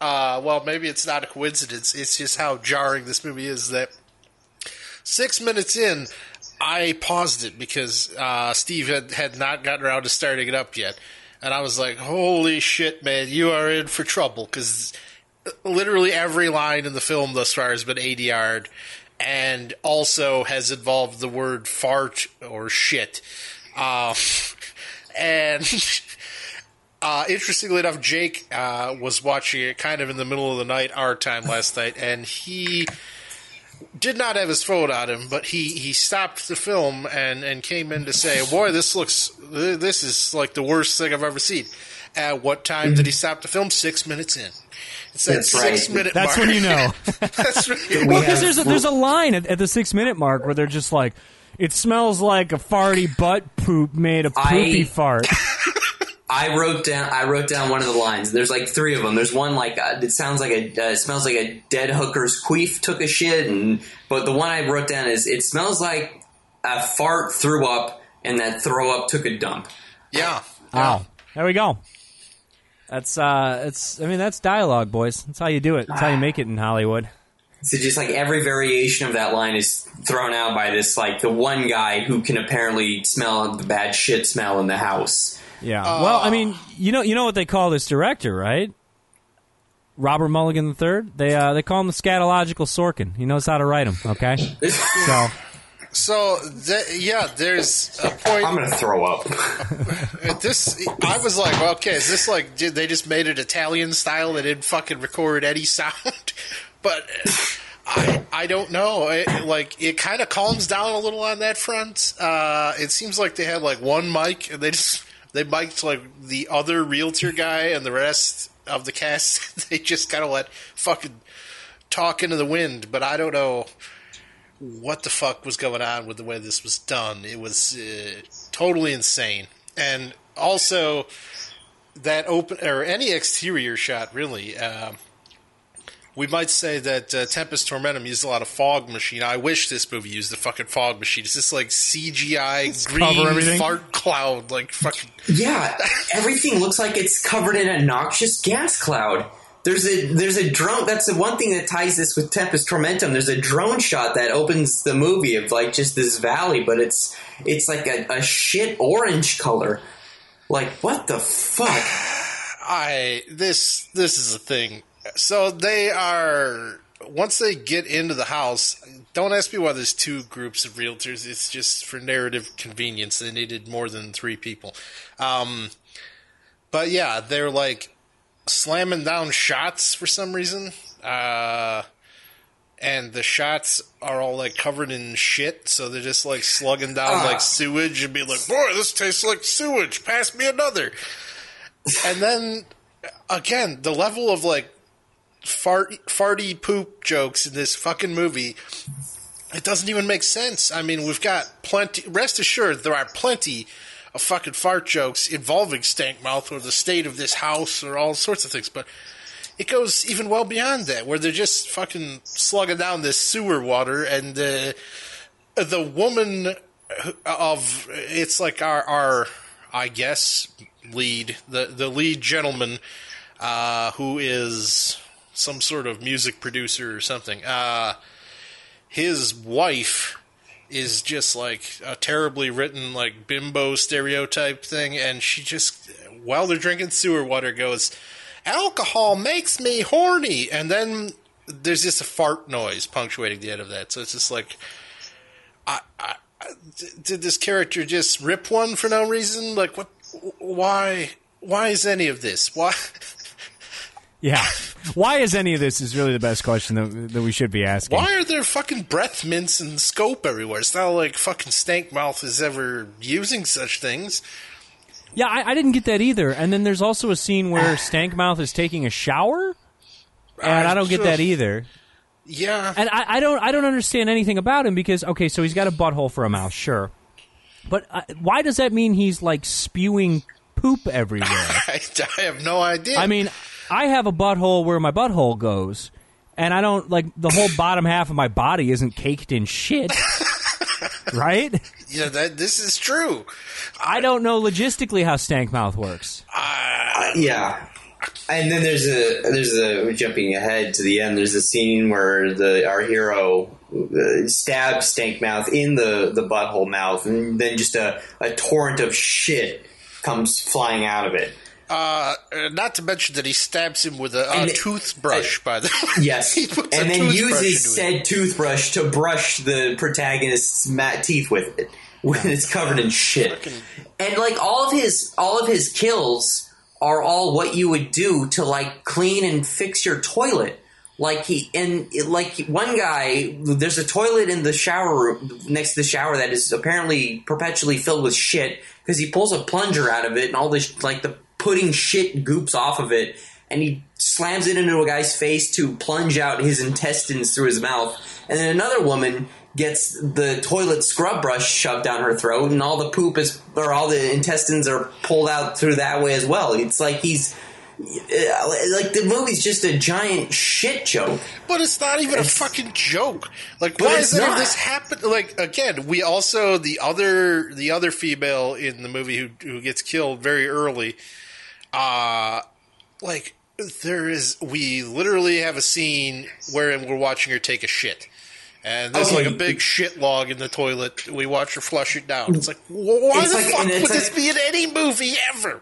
D: uh, well, maybe it's not a coincidence. It's just how jarring this movie is. That six minutes in, I paused it because uh, Steve had had not gotten around to starting it up yet, and I was like, "Holy shit, man, you are in for trouble!" Because literally every line in the film thus far has been ADR'd and also has involved the word fart or shit. Uh, and uh, interestingly enough, Jake uh, was watching it kind of in the middle of the night, our time last night, and he did not have his phone on him, but he, he stopped the film and, and came in to say, "Boy, this looks this is like the worst thing I've ever seen." At what time did he stop the film? Six minutes in. It's that
C: That's right.
D: six minute.
B: That's
D: mark.
B: when you know.
D: That's when
B: Well, because there's a, there's a line at, at the six minute mark where they're just like, "It smells like a farty butt poop made a poopy
C: I-
B: fart."
C: I wrote down. I wrote down one of the lines. There's like three of them. There's one like uh, it sounds like a uh, it smells like a dead hooker's queef took a shit, and but the one I wrote down is it smells like a fart threw up, and that throw up took a dump.
D: yeah.
B: Wow, there we go. That's uh, it's. I mean, that's dialogue, boys. That's how you do it. That's how you make it in Hollywood.
C: So just like every variation of that line is thrown out by this like the one guy who can apparently smell the bad shit smell in the house.
B: Yeah. well, I mean, you know, you know what they call this director, right? Robert Mulligan III. They uh, they call him the scatological Sorkin. He knows how to write him. Okay. So
D: So th- yeah, there's a point.
C: I'm gonna throw up.
D: At this, I was like, well, okay, is this like did they just made it Italian style? They didn't fucking record any sound, but I I don't know. It, like it kind of calms down a little on that front. Uh, it seems like they had like one mic and they just they mic'd like the other realtor guy and the rest of the cast. they just kind of let fucking talk into the wind. But I don't know what the fuck was going on with the way this was done. It was uh, totally insane. And also that open or any exterior shot really. Um, we might say that uh, Tempest Tormentum used a lot of fog machine. I wish this movie used the fucking fog machine. It's just like CGI
B: cover
D: green
B: everything.
D: fart cloud, like fucking.
C: Yeah, everything looks like it's covered in a noxious gas cloud. There's a there's a drone. That's the one thing that ties this with Tempest Tormentum. There's a drone shot that opens the movie of like just this valley, but it's it's like a, a shit orange color. Like what the fuck?
D: I this this is a thing. So they are once they get into the house. Don't ask me why there's two groups of realtors. It's just for narrative convenience. They needed more than three people. Um, but yeah, they're like slamming down shots for some reason. Uh, and the shots are all like covered in shit, so they're just like slugging down
C: Ah.
D: like sewage and be like, "Boy, this tastes like sewage. Pass me another." and then again, the level of like fart farty poop jokes in this fucking movie, it doesn't even make sense. I mean, we've got plenty. Rest assured, there are plenty of fucking fart jokes involving stank mouth or the state of this house or all sorts of things, but. It goes even well beyond that, where they're just fucking slugging down this sewer water, and the the woman of it's like our our I guess lead the the lead gentleman uh, who is some sort of music producer or something. Uh, his wife is just like a terribly written like bimbo stereotype thing, and she just while they're drinking sewer water goes, "Alcohol makes me horny," and then there's just a fart noise punctuating the end of that. So it's just like, I, I, did this character just rip one for no reason? Like what? Why? Why is any of this? Why?
B: Yeah, why is any of this is really the best question that, that we should be asking.
D: Why are there fucking breath mints and scope everywhere? It's not like fucking Stank Mouth is ever using such things.
B: Yeah, I, I didn't get that either. And then there's also a scene where Stankmouth is taking a shower, and I don't get that either.
D: Yeah,
B: And I, I don't I don't understand anything about him because okay, so he's got a butthole for a mouth, sure, but uh, why does that mean he's like spewing poop everywhere?
D: I, I have no idea.
B: I mean, I have a butthole where my butthole goes, and I don't like the whole bottom half of my body isn't caked in shit. right?
D: Yeah, that this is true.
B: I don't know logistically how stank mouth works.
C: Yeah. And then there's a there's a jumping ahead to the end. There's a scene where the our hero uh, stabs mouth in the the butthole mouth, and then just a, a torrent of shit comes flying out of it.
D: Uh, not to mention that he stabs him with a, a
C: And-
D: toothbrush. by the way,
C: Yes,
D: he puts a
C: and then uses
D: into it.
C: said toothbrush to brush the protagonist's mat teeth with it when it's covered in shit. And like all of his all of his kills are all what you would do to like clean and fix your toilet. Like he and it- like one guy, there's a toilet in the shower room next to the shower that is apparently perpetually filled with shit because he pulls a plunger out of it and all this like the pudding shit goops off of it and he slams it into a guy's face to plunge out his intestines through his mouth. And then another woman gets the toilet scrub brush shoved down her throat, and all the poop is or all the intestines are pulled out through that way as well. It's like he's uh, like the movie's just a giant shit joke.
D: But it's not even a fucking joke. Like, why is
C: not.
D: this happen? Like, again, we also the other the other female in the movie who who gets killed very early. Uh like there is we literally have a scene wherein we're watching her take a shit. And there's
C: Okay.
D: like a big shit log in the toilet. We watch her flush it down. It's like, why
C: It's
D: the
C: like-
D: fuck would
C: it's
D: this be in any movie ever?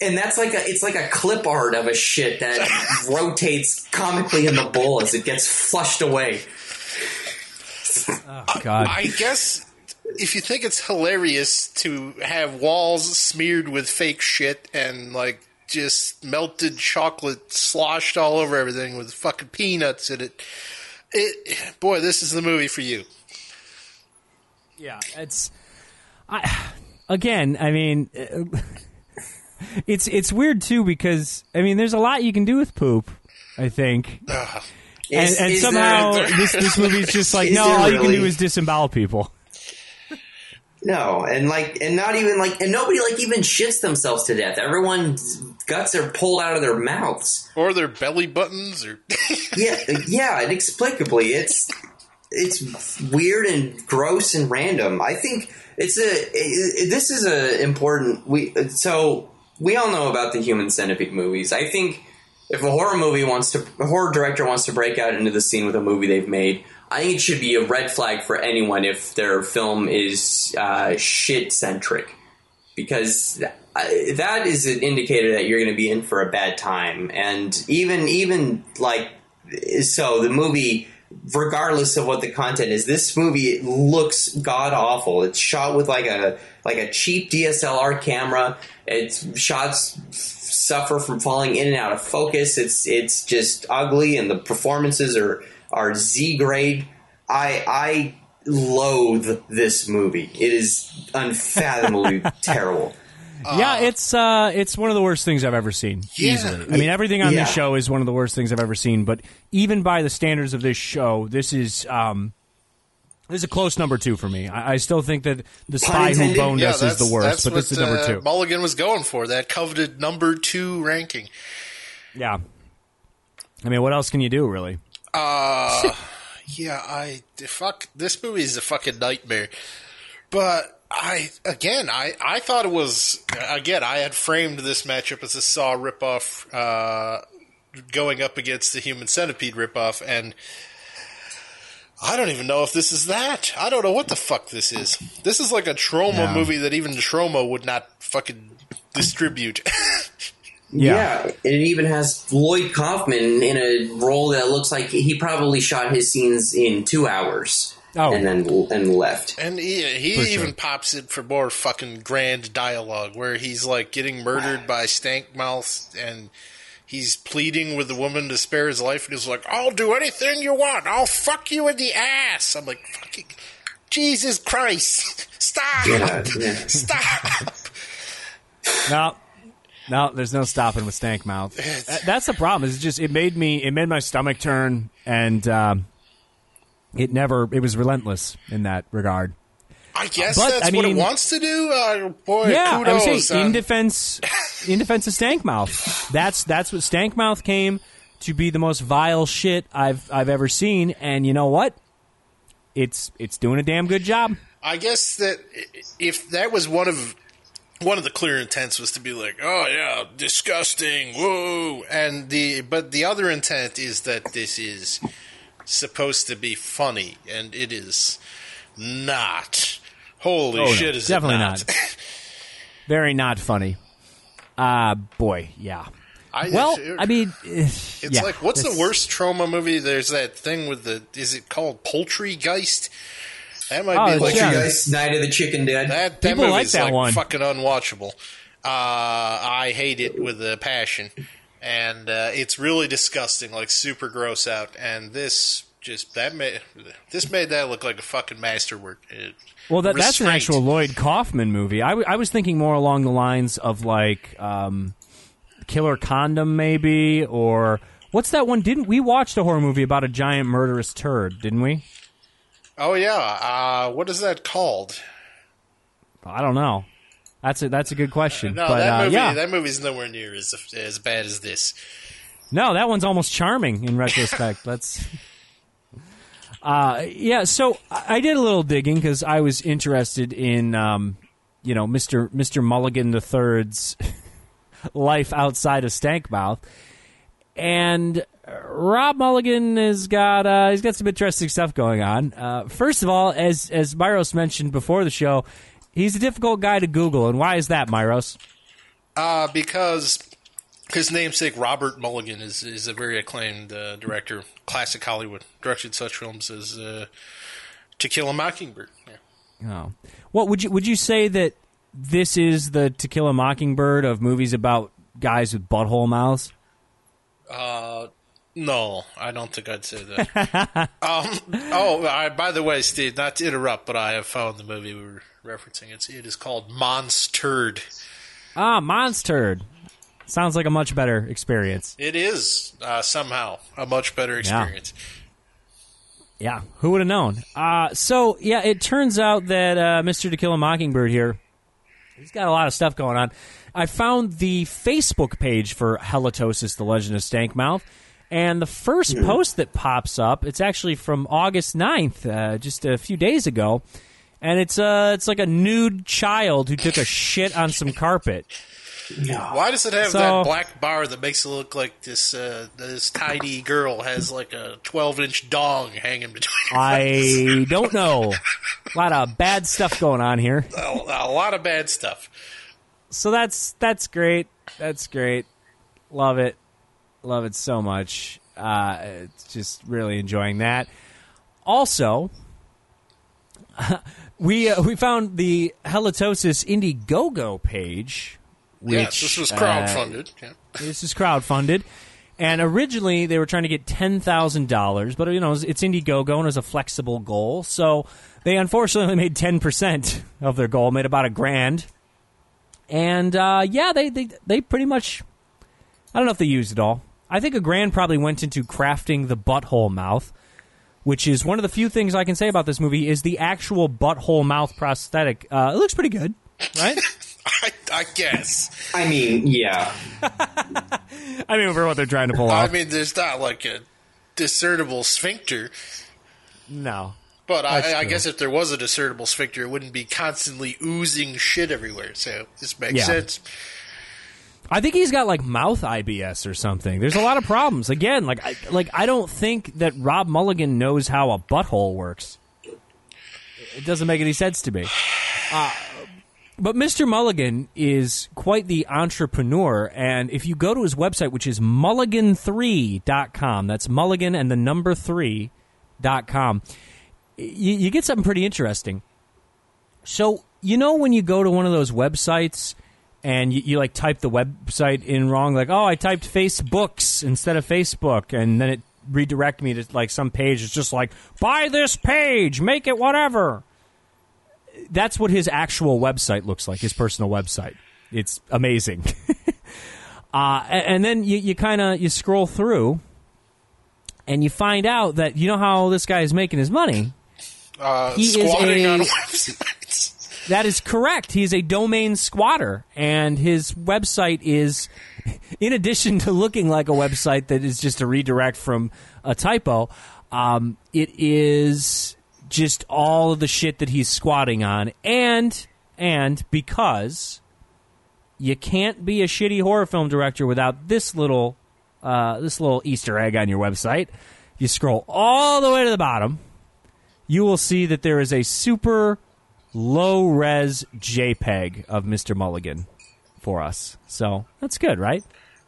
C: And that's like a it's like a clip art of a shit that rotates comically in the bowl as it gets flushed away.
B: Oh, God.
D: I guess if you think it's hilarious to have walls smeared with fake shit and like just melted chocolate sloshed all over everything with fucking peanuts in it, it boy, this is the movie for you.
B: Yeah, it's I again, I mean it's it's weird too because I mean there's a lot you can do with poop, I think. and
C: Is-
B: and
C: is
B: somehow
C: there-
B: this this movie's just like
C: Is
B: no,
C: there
B: all you can do is disembowel people.
C: No, and like, and not even like, and nobody like even shits themselves to death. Everyone's guts are pulled out of their mouths.
D: Or their belly buttons, or
C: Yeah, uh, yeah, inexplicably, it's it's weird and gross and random. I think it's a it, this is a important we so we all know about the human centipede movies. I think if a horror movie wants to a horror director wants to break out into the scene with a movie they've made, I think it should be a red flag for anyone if their film is uh, shit centric because that is an indicator that you're going to be in for a bad time. And even even like so, the movie, regardless of what the content is, this movie looks god awful. It's shot with like a like a cheap DSLR camera. Its shots suffer from falling in and out of focus. It's it's just ugly, and the performances are are Z grade. I I loathe this movie. It is unfathomably terrible.
B: yeah, it's uh it's one of the worst things I've ever seen.
D: Yeah.
B: Easily. I mean everything on
C: Yeah.
B: this show is one of the worst things I've ever seen, but even by the standards of this show, this is um this is a close number two for me. I, I still think that the spy who boned
D: yeah,
B: us is the worst, but
D: what
B: this is number
D: uh,
B: two.
D: Mulligan was going for that coveted number two ranking.
B: Yeah. I mean, what else can you do, really?
D: Uh, yeah, I fuck this movie is a fucking nightmare. But I again, I I thought it was again. I had framed this matchup as a Saw ripoff, uh, going up against the Human Centipede ripoff, and I don't even know if this is that. I don't know what the fuck this is. This is like a Troma
B: Yeah.
D: movie that even Troma would not fucking distribute.
C: Yeah. it even has Lloyd Kaufman in a role that looks like he probably shot his scenes in two hours.
B: Oh.
C: and then and left.
D: And he, he
B: For sure.
D: even pops in for more fucking grand dialogue where he's like getting murdered by Stankmouth and he's pleading with the woman to spare his life and he's like, I'll do anything you want. I'll fuck you in the ass. I'm like, fucking Jesus Christ. Stop.
C: Yeah, yeah.
D: Stop.
B: No, no, there's no stopping with stank mouth. That's the problem. Is just it made me it made my stomach turn, and um, it never it was relentless in that regard.
D: I guess
B: But,
D: that's
B: I
D: what it wants to do. Uh, boy,
B: yeah, I would
D: kudos.
B: say in
D: uh,
B: defense in defense of Stankmouth. That's that's what Stankmouth came to be the most vile shit I've I've ever seen, and you know what? It's it's doing a damn good job.
D: I guess that if that was one of one of the clear intents was to be like, oh yeah, disgusting, whoa, and the but the other intent is that this is supposed to be funny, and it is not. Holy
B: Oh, no,
D: shit! Is
B: definitely
D: it not?
B: not. Very not funny. Uh boy, yeah.
D: I,
B: Well, I mean,
D: it's
B: it's
D: like what's the worst Troma movie? There's that thing with the is it called Poultrygeist? That might
B: Oh,
D: be
B: it's
D: like
B: yeah.
C: Night of the Chicken Dead.
D: that. That
B: People like that
D: like
B: one.
D: fucking unwatchable. Uh, I hate it with a passion, and uh, it's really disgusting, like super gross out. And this just that made this made that look like a fucking masterwork. It-
B: Well, that, that's an actual Lloyd Kaufman movie. I, w- I was thinking more along the lines of like um, Killer Condom, maybe, or what's that one? Didn't we watched a horror movie about a giant murderous turd? Didn't we?
D: Oh yeah, uh, what is that called?
B: I don't know. That's a that's a good question.
D: No,
B: but
D: that
B: uh,
D: movie
B: yeah,
D: that movie's nowhere near as as bad as this.
B: no, that one's almost charming in retrospect. That's. Uh, yeah, so I did a little digging because I was interested in, um, you know, Mister Mister Mulligan the Third's life outside of Stankmouth, and Rob Mulligan has got uh, he's got some interesting stuff going on. Uh, first of all, as as Myros mentioned before the show, he's a difficult guy to Google, and why is that, Myros?
D: Uh, because his namesake Robert Mulligan is is a very acclaimed uh, director, classic Hollywood, directed such films as uh, To Kill a Mockingbird. Yeah.
B: Oh, what would you would you say that this is the To Kill a Mockingbird of movies about guys with butthole mouths?
D: Uh, no, I don't think I'd say that. um, oh, I, by the way, Steve, not to interrupt, but I have found the movie we were referencing. It's it is called Monsturd.
B: Ah, Monsturd. Sounds like a much better experience.
D: It is uh, somehow a much better experience.
B: Yeah, who would have known? Uh, so yeah, it turns out that uh, Mr. To Kill a Mockingbird here, he's got a lot of stuff going on. I found the Facebook page for Halitosis: The Legend of Stankmouth, and the first post that pops up, it's actually from August 9th, uh, just a few days ago, and it's uh, it's like a nude child who took a shit on some carpet.
D: Why does it have
B: So-
D: that black bar that makes it look like this uh, this tiny girl has like a twelve inch dong hanging between? Her
B: I don't know. A lot of bad stuff going on here.
D: a, a lot of bad stuff.
B: so that's that's great. That's great. Love it. Love it so much. Uh, just really enjoying that. Also, we uh, we found the Halitosis Indiegogo page. Which,
D: yes, this was
B: uh,
D: crowdfunded. yeah.
B: this is crowdfunded. And originally they were trying to get ten thousand dollars, but you know it's Indiegogo and it's a flexible goal, so they unfortunately made ten percent of their goal, made about a grand. And uh, yeah, they, they they pretty much. I don't know if they used it all. I think a grand probably went into crafting the butthole mouth, which is one of the few things I can say about this movie is the actual butthole mouth prosthetic. Uh, it looks pretty good, right?
D: I, I guess.
C: I mean, yeah.
B: I mean, for what they're trying to pull off.
D: I mean, there's not like a discernible sphincter,
B: no,
D: but I, I guess if there was a discernible sphincter, it wouldn't be constantly oozing shit everywhere. So this makes
B: Yeah.
D: sense.
B: I think he's got like mouth IBS or something. There's a lot of problems. Again, like I, like I don't think that Rob Mulligan knows how a butthole works. It doesn't make any sense to me. Uh, but Mr. Mulligan is quite the entrepreneur, and if you go to his website, which is mulligan3.com, that's mulligan and the number 3.com, you, you get something pretty interesting. So, you know, when you go to one of those websites and you, you like type the website in wrong, like, oh, I typed Facebooks instead of Facebook, and then it redirect me to like some page. It's just like, buy this page, make it whatever. That's what his actual website looks like, his personal website. It's amazing. uh, a- and then you, you kind of you scroll through, and you find out that you know how this guy is making his money.
D: Uh,
B: He is a-. That is correct. He's a domain squatter, and his website is, in addition to looking like a website that is just a redirect from a typo, um, it is just all of the shit that he's squatting on, and and because you can't be a shitty horror film director without this little uh, this little Easter egg on your website. You scroll all the way to the bottom, you will see that there is a super low res JPEG of Mr. Mulligan for us. So that's good, right?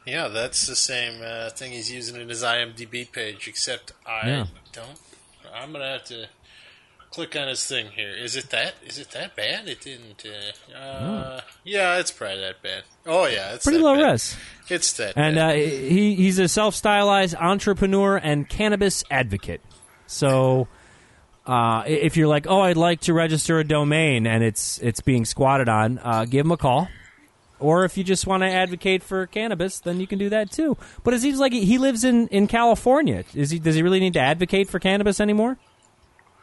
D: Yeah, that's the same uh, thing he's using in his IMDb page, except I
B: Yeah.
D: don't. I'm gonna have to click on his thing here. Is it that? Is it that bad? It didn't. Uh, uh, Yeah, it's probably that bad. Oh yeah, it's
B: Pretty low
D: bad.
B: res.
D: It's that.
B: And
D: bad.
B: uh, he he's a self stylized entrepreneur and cannabis advocate. So uh, if you're like, oh, I'd like to register a domain and it's it's being squatted on, uh, give him a call. Or if you just want to advocate for cannabis, then you can do that too. But it seems like he lives in, in California. Is he? Does he really need to advocate for cannabis anymore?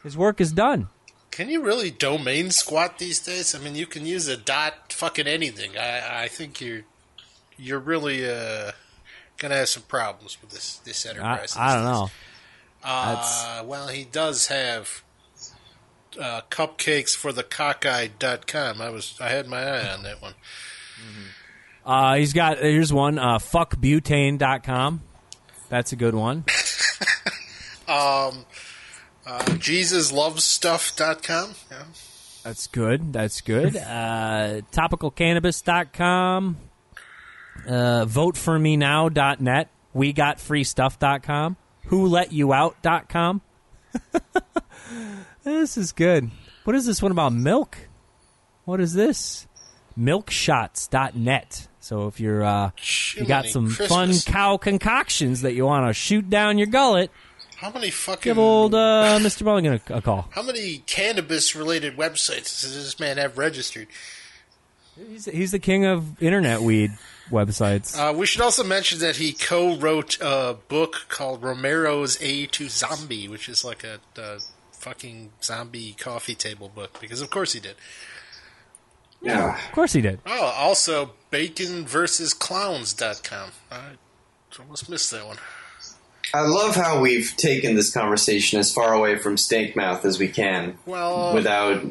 B: His work is done.
D: Can you really domain squat these days? I mean, you can use a dot fucking anything. I, I think you're you're really uh, gonna have some problems with this this
B: I,
D: enterprise.
B: I don't know.
D: Uh, well, he does have uh, cupcakes for the cockeye.com. I was I had my eye on that one.
B: Uh, he's got here's one uh, fuckbutane.com. That's a good one.
D: Um, uh, JesusLovesStuff.com. Yeah.
B: That's good. That's good. Uh, topicalcannabis.com. Uh, voteformenow.net. We got freestuff.com. Who let you out.com. this is good. What is this one about milk? What is this? Milkshots.net. So if you're uh, you got some
D: Christmas.
B: fun cow concoctions that you want to shoot down your gullet,
D: How many fucking
B: give old uh, Mr. Mulligan a, a call.
D: how many cannabis related websites does this man have registered?
B: He's, he's the king of internet weed websites.
D: Uh, we should also mention that he co-wrote a book called Romero's A to Zombie, which is like a, a fucking zombie coffee table book. Because of course he did.
C: Yeah.
B: Of course he did.
D: Oh, also baconversusclowns.com. I almost missed that one.
C: I love how we've taken this conversation as far away from Stank Mouth as we can
D: Well,
C: without,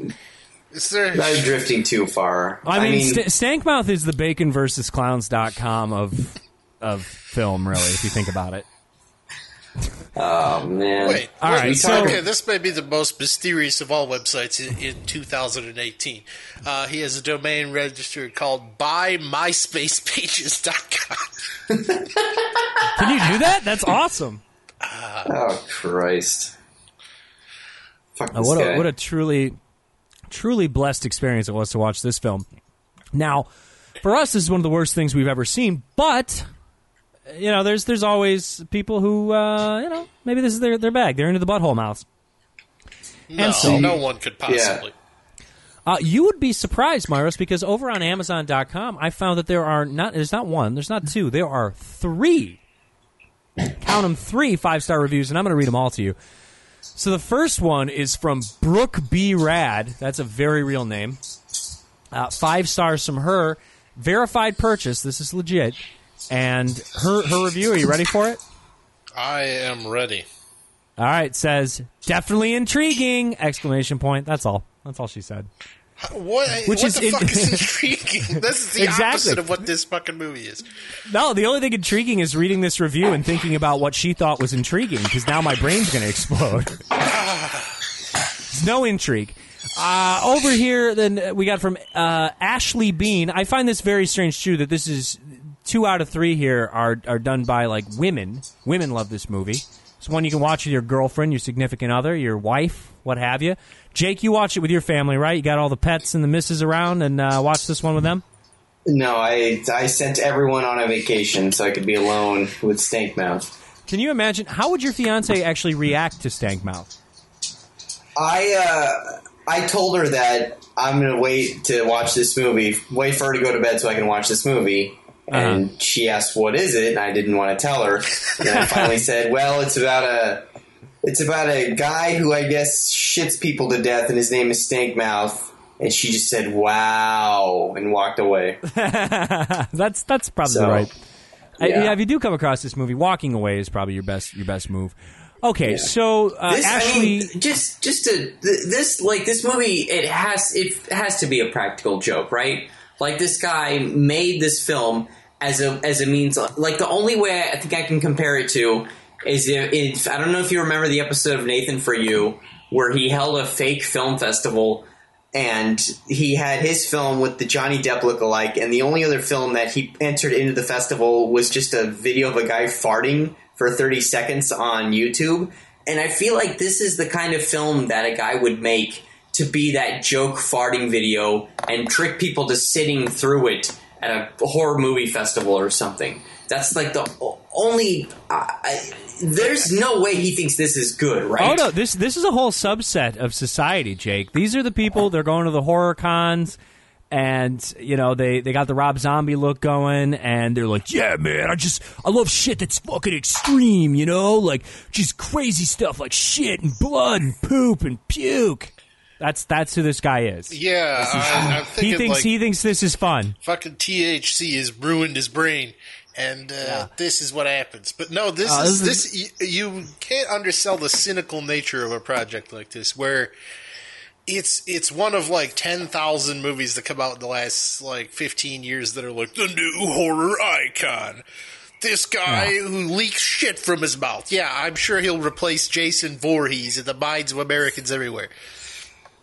D: is there?
C: without drifting too far.
B: I mean, St- Stankmouth is the bacon versus clowns.com of of film, really, if you think about it.
C: oh man.
D: Wait,
B: All
D: wait,
B: right, so-
D: okay, this may be the most mysterious of all websites in, in 2018. Uh, he has a domain registered called buymyspacepages.com.
B: Can you do that? That's awesome.
C: Oh Christ. Fuck
B: Uh, what
C: guy.
B: a what a truly truly blessed experience it was to watch this film. Now, for us, this is one of the worst things we've ever seen, but you know, there's there's always people who uh, you know maybe this is their their bag. They're into the butthole mouths.
D: No,
B: so-
D: no one could possibly.
B: Uh, you would be surprised, Myros, because over on Amazon.com, I found that there are not there's not one, there's not two, there are three. Count them three five star reviews, and I'm going to read them all to you. So the first one is from Brooke B. Rad. That's a very real name. Uh, five stars from her. Verified purchase. This is legit. And her her review. Are you ready for it?
D: I am ready.
B: All right. Says definitely intriguing! Exclamation point. That's all. That's all she said.
D: What,
B: Which
D: what
B: is
D: the
B: in-
D: fuck is intriguing? This is the
B: Exactly.
D: opposite of what this fucking movie is.
B: No, the only thing intriguing is reading this review and thinking about what she thought was intriguing because now my brain's going to explode. There's no intrigue. Uh, over here, then we got from uh, Ashley Bean. I find this very strange too that this is two out of three here are are done by like women. Women love this movie. It's one you can watch with your girlfriend, your significant other, your wife, what have you. Jake, you watch it with your family, right? You got all the pets and the misses around, and uh, watch this one with them.
C: No, I I sent everyone on a vacation so I could be alone with Stank Mouth.
B: Can you imagine how would your fiance actually react to Stank Mouth?
C: I uh, I told her that I'm gonna wait to watch this movie, wait for her to go to bed so I can watch this movie. And she asked, "What is it?" And I didn't want to tell her. And I finally said, "Well, it's about a it's about a guy who I guess shits people to death, and his name is Stank Mouth. and she just said "Wow" and walked away.
B: that's that's probably
C: So,
B: right. I-
C: yeah.
B: yeah, if you do come across this movie, walking away is probably your best your best move. Okay, so uh,
C: This, I mean, just just to th- this like this movie, it has it has to be a practical joke, right? Like this guy made this film as a as a means. Like the only way I think I can compare it to is if, if I don't know if you remember the episode of Nathan for You where he held a fake film festival and he had his film with the Johnny Depp lookalike, and the only other film that he entered into the festival was just a video of a guy farting for 30 seconds on YouTube. And I feel like this is the kind of film that a guy would make to be that joke farting video and trick people to sitting through it at a horror movie festival or something. That's like the only. I there's no way he thinks this is good, right?
B: Oh no, this this is a whole subset of society, Jake. These are the people they're going to the horror cons and you know they they got the Rob Zombie look going and they're like, "Yeah, man, I just I love shit that's fucking extreme, you know? Like just crazy stuff like shit and blood and poop and puke." That's that's who this guy is.
D: Yeah, I, I'm
B: He thinks
D: like
B: he thinks this is fun.
D: fucking THC has ruined his brain, and uh, this is what happens. But no, this
B: Uh,
D: is
B: this
D: this. You, you can't undersell the cynical nature of a project like this, where it's it's one of like ten thousand movies that come out in the last like fifteen years that are like the new horror icon. This guy who leaks shit from his mouth. Yeah, I'm sure he'll replace Jason Voorhees in the minds of Americans everywhere.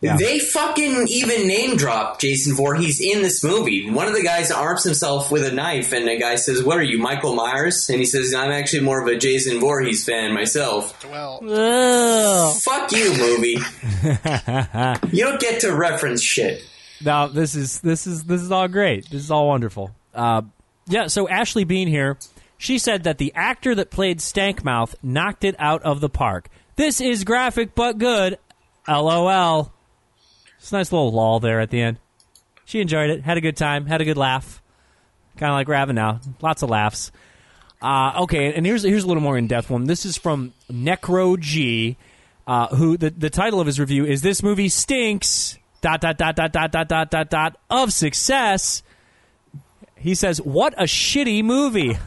C: They fucking even name drop Jason Voorhees in this movie. One of the guys arms himself with a knife, and the guy says, "What are you, Michael Myers?" And he says, "I'm actually more of a Jason Voorhees fan myself."
D: Well,
C: Fuck you, movie. you don't get to reference shit.
B: No, this is this is this is all great. This is all wonderful. Uh, yeah. So Ashley Bean here, she said that the actor that played Stankmouth knocked it out of the park. This is graphic but good. LOL. It's a nice little lull there at the end. She enjoyed it. Had a good time. Had a good laugh. Kind of like we're now. Lots of laughs. Uh, okay, and here's here's a little more in depth one. This is from Necro G, uh, who the the title of his review is "This movie stinks." Dot dot dot dot dot dot dot dot dot of success. He says, "What a shitty movie!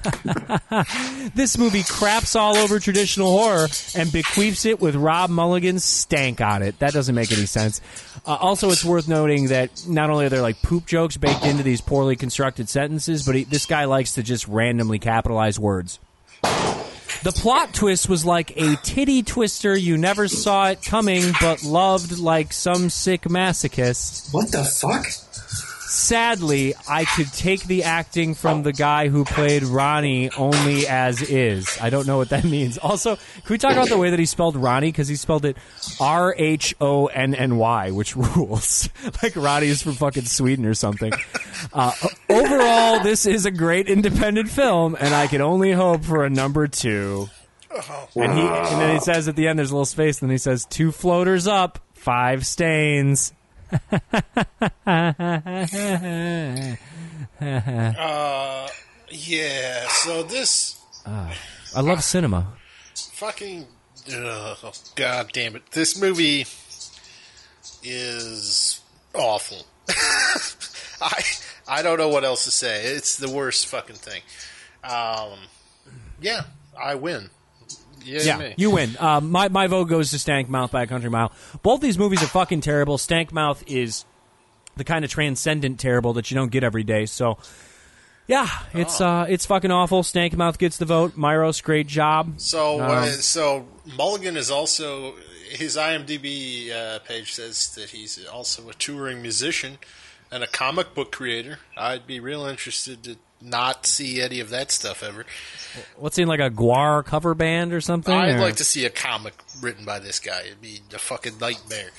B: this movie craps all over traditional horror and bequeaths it with Rob Mulligan's stank on it. That doesn't make any sense." Uh, also, it's worth noting that not only are there like poop jokes baked into these poorly constructed sentences, but he, this guy likes to just randomly capitalize words. The plot twist was like a titty twister. You never saw it coming, but loved like some sick masochist.
C: What the fuck?
B: Sadly, I could take the acting from the guy who played Ronnie only as is. I don't know what that means. Also, can we talk about the way that he spelled Ronnie? Because he spelled it R H O N N Y, which rules. like Ronnie is from fucking Sweden or something. Uh, overall, this is a great independent film, and I can only hope for a number two. And, he, and then he says at the end, there's a little space, and then he says, two floaters up, five stains.
D: yeah. So this
B: I love cinema.
D: fucking ugh, god damn it this movie is awful i i don't know what else to say it's the worst fucking thing um yeah i win yeah,
B: Yeah,
D: me.
B: you win. Uh, my my vote goes to Stank Mouth by a country mile. Both these movies are fucking terrible. Stank Mouth is the kind of transcendent terrible that you don't get every day. So, yeah, it's uh, it's fucking awful. Stank Mouth gets the vote. Myros, great job.
D: So,
B: Um,
D: uh, so Mulligan is also his IMDb uh, page says that he's also a touring musician and a comic book creator. I'd be real interested to not see any of that stuff ever.
B: What's in like a Gwar cover band or something?
D: I'd
B: or-
D: like to see a comic written by this guy. It'd be a fucking nightmare.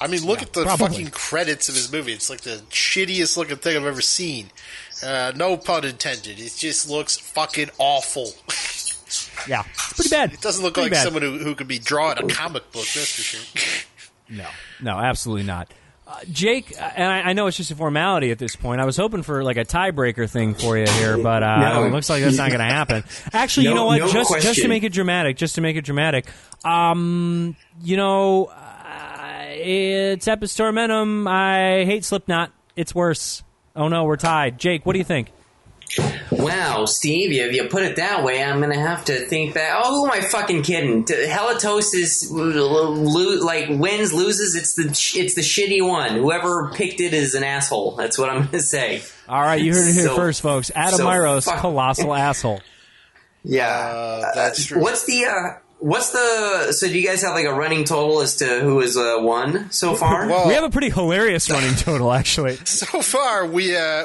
D: I mean, look at the
B: probably.
D: fucking credits of his movie. It's like the shittiest looking thing I've ever seen. Uh, no pun intended. It just looks fucking awful.
B: Yeah, it's pretty bad.
D: It doesn't look
B: Pretty
D: like
B: bad.
D: someone who, who could be drawing a comic book, that's for sure.
B: No, no, absolutely not. Uh, Jake, and I, I know it's just a formality at this point. I was hoping for like a tiebreaker thing for you here, but uh,
C: No.
B: it looks like that's not going to happen. Actually, you know what?
C: no
B: just just to make it dramatic, just to make it dramatic, um, you know, uh, it's Epis Tormentum. I hate Slipknot. It's worse. Oh no, we're tied. Jake, what do you think?
C: Wow, Steve, if you put it that way, I'm gonna have to think that. Oh, who am I fucking kidding? T- Halitosis lo- like wins, loses. It's the it's the shitty one. Whoever picked it is an asshole. That's what I'm gonna say.
B: All right, you heard it here
C: So-
B: first, folks. Adam
C: so
B: Myros,
C: fuck-
B: colossal asshole.
C: Yeah,
D: Uh, that's true.
C: What's the uh, what's the? So do you guys have like a running total as to who has uh, won so far?
D: Well,
B: We have a pretty hilarious running total, actually.
D: so far we uh,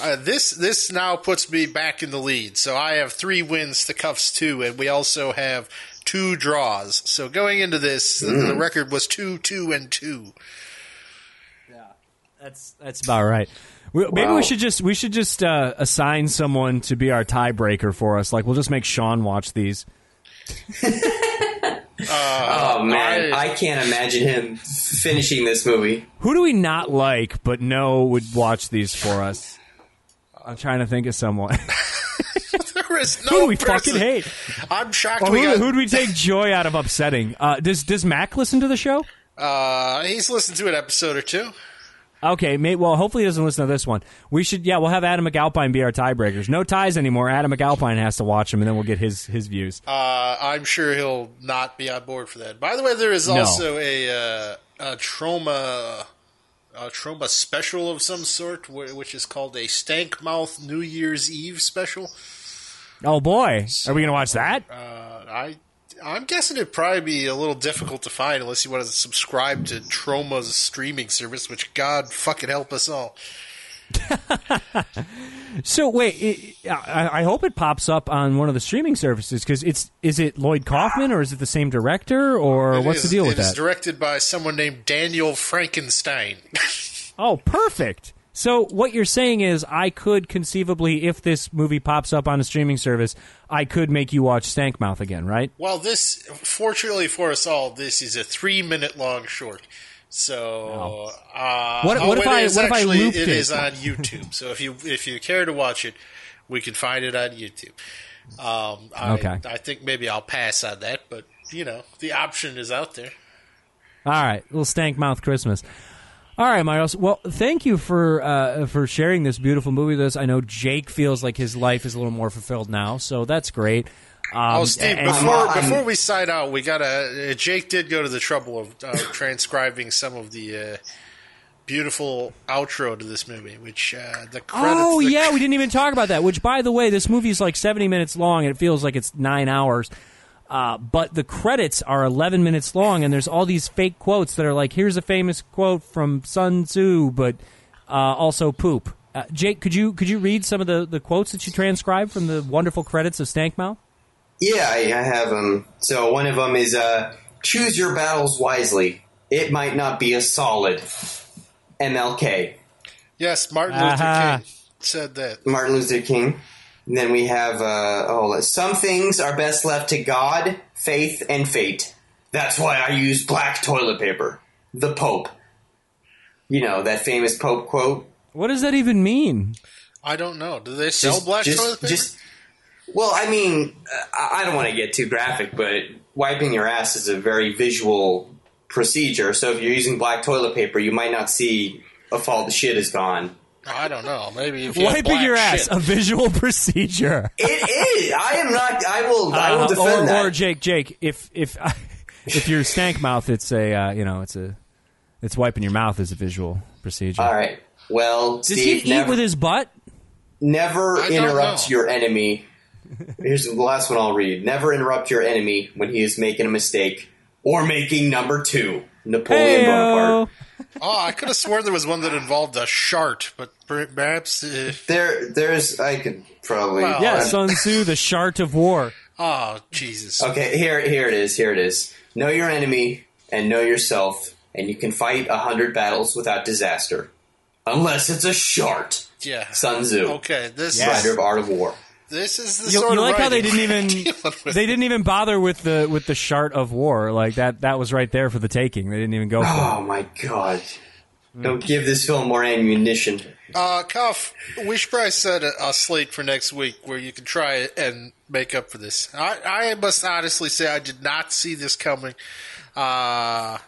D: uh, this this now puts me back in the lead. So I have three wins to Cuffs two, and we also have two draws. So going into this, the- the record was two, two, and two.
B: Yeah, That's that's about right. We, maybe
C: Wow.
B: we should just we should just uh, assign someone to be our tiebreaker for us. Like we'll just make Sean watch these.
C: oh man,
D: I-
C: I, can't imagine him finishing this movie.
B: Who do we not like but know would watch these for us? I'm trying to think of someone.
D: There is
B: who do we
D: person-
B: fucking hate?
D: I'm shocked.
B: Or
D: we
B: who,
D: got,
B: who do we take joy out of upsetting? Uh, does does Mac listen to the show?
D: uh, he's listened to an episode or two.
B: Okay, mate. Well, hopefully he doesn't listen to this one. We should, yeah, we'll have Adam McAlpine be our tiebreakers. No ties anymore. Adam McAlpine has to watch them, and then we'll get his his views.
D: Uh, I'm sure he'll not be on board for that. By the way, there is
B: No.
D: also a, uh, a Troma a Troma special of some sort, which is called a Stank Mouth New Year's Eve special.
B: Oh boy, are we gonna watch that?
D: Uh, I I'm guessing it'd probably be a little difficult to find unless you want to subscribe to Troma's streaming service, which God fucking help us all.
B: So wait, i I, I hope it pops up on one of the streaming services because it's is it Lloyd Kaufman or is it the same director or
D: It
B: what's
D: is-
B: the deal with
D: It
B: that?
D: directed by someone named Daniel Frankenstein.
B: oh, perfect. So what you're saying is I could conceivably, if this movie pops up on a streaming service, I could make you watch Stankmouth again, right?
D: Well, this, fortunately for us all, this is a three minute long short. So, uh,
B: What- what
D: oh,
B: if I- what if I looped
D: it
B: it?
D: is on YouTube. so if you if you care to watch it, we can find it on YouTube. Um, I,
B: Okay.
D: I think maybe I'll pass on that, but you know the option is out there.
B: All right, little stank mouth Christmas. All right, Miles. Well, thank you for uh, for sharing this beautiful movie with us. I know Jake feels like his life is a little more fulfilled now, so that's great. Um,
D: Oh, Steve!
B: and-
D: Before
C: I'm-
D: before we sign out, we gotta. Uh, Jake did go to the trouble of uh, transcribing some of the uh, beautiful outro to this movie, which uh, the credits.
B: oh
D: the-
B: yeah, we didn't even talk about that. Which, by the way, this movie is like seventy minutes long, and it feels like it's nine hours. Uh, but the credits are 11 minutes long, and there's all these fake quotes that are like, here's a famous quote from Sun Tzu, but uh, also poop. Uh, Jake, could you could you read some of the, the quotes that you transcribed from the wonderful credits of Stankmouth?
C: Yeah, I, I have them. So one of them is uh, choose your battles wisely. It might not be a solid. MLK,
D: Yes, Martin Luther King said that.
C: Martin Luther King. And then we have uh, oh, some things are best left to God, faith, and fate. That's why I use black toilet paper. The Pope. You know that famous Pope quote.
B: What does that even mean?
D: I don't know. Do they sell
C: Just-
D: black
C: just-
D: toilet paper?
C: just- well, I mean, uh, I I don't want to get too graphic, but wiping your ass is a very visual procedure. So if you're using black toilet paper, you might not see if all the shit is gone.
D: I don't know. Maybe if you have
B: Wiping
D: black
B: your ass,
D: shit.
B: a visual procedure.
C: It is. I am not. I will. I will
B: Uh,
C: defend
B: or,
C: that.
B: or Jake, Jake, if if if you're stank mouth, it's a uh, you know it's a it's wiping your mouth is a visual procedure.
C: all right. Well,
B: Does he
C: Steve,
B: eat with his butt?
C: never
D: I don't
C: interrupt your enemy. Here's the last one I'll read. Never interrupt your enemy when he is making a mistake or making number two. Napoleon Bonaparte.
B: Heyo.
D: Oh, I could have sworn there was one that involved a shart, but perhaps. Uh,
C: There, there's. I could probably.
D: Well,
B: Yeah,
D: I'm-
B: Sun Tzu, the shart of war.
D: oh, Jesus.
C: Okay, here, here it is. Here it is. Know your enemy and know yourself, and you can fight a hundred battles without disaster, unless it's a shart.
D: Yeah.
C: Sun Tzu,
D: Okay, this
B: Yes.
C: writer of Art of War.
D: This is the
B: You,
D: sort
B: you
D: of
B: like how they didn't even they didn't even bother with the with the shart of war like that that was right there for the taking. They didn't even go for it.
C: Oh my god! Don't give this film more ammunition.
D: Uh, Cuff, we should probably set a, a slate for next week where you can try it and make up for this. I, I must honestly say I did not see this coming. Uh,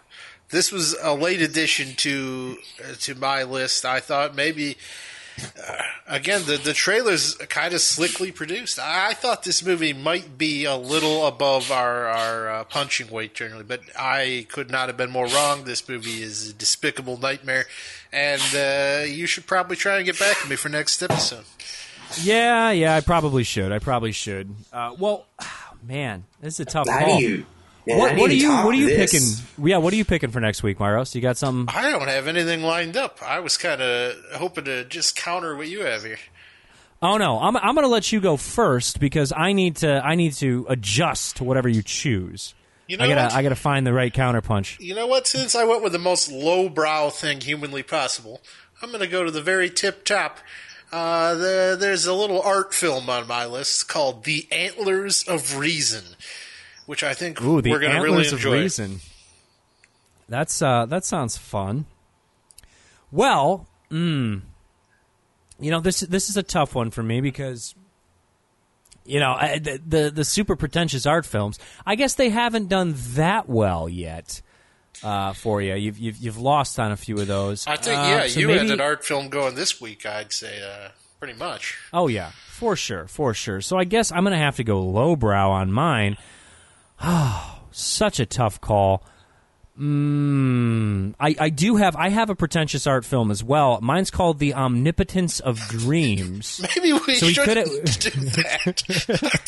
D: this was a late addition to uh, to my list. I thought maybe uh, again the the trailer's kind of slickly produced. I, I thought this movie might be a little above our our uh, punching weight generally, but I could not have been more wrong. This movie is a despicable nightmare, and uh, you should probably try and get back to me for next episode.
B: Yeah, yeah, I probably should. I probably should. Uh, well, man, this is a tough
C: How
B: call.
C: do you? Man,
B: what, what are
C: you
B: you? What are you
C: this?
B: picking? Yeah, what are you picking for next week, Myros? You got something?
D: I don't have anything lined up. I was kind of hoping to just counter what you have here.
B: Oh no, I'm I'm going to let you go first because I need to I need to adjust to whatever you choose.
D: You know
B: I gotta
D: what?
B: I gotta find the right counterpunch.
D: You know what? Since I went with the most lowbrow thing humanly possible, I'm going to go to the very tip top. Uh, the, there's a little art film on my list called The Antlers of Reason, which I think
B: Ooh, the
D: we're going to really
B: of
D: enjoy.
B: reason. That's uh, that sounds fun. Well, mm, you know this this is a tough one for me because you know I, the, the the super pretentious art films. I guess they haven't done that well yet uh, for you. You've, you've you've lost on a few of those.
D: I think,
B: Uh,
D: yeah,
B: so
D: you
B: maybe,
D: had an art film going this week, I'd say, uh, pretty much.
B: Oh yeah, for sure, for sure. So I guess I'm gonna have to go lowbrow on mine. Oh, such a tough call. Mm, I, I do have I have a pretentious art film as well. Mine's called The Omnipotence of Dreams.
D: Maybe we
B: So
D: should
B: could've-
D: do that.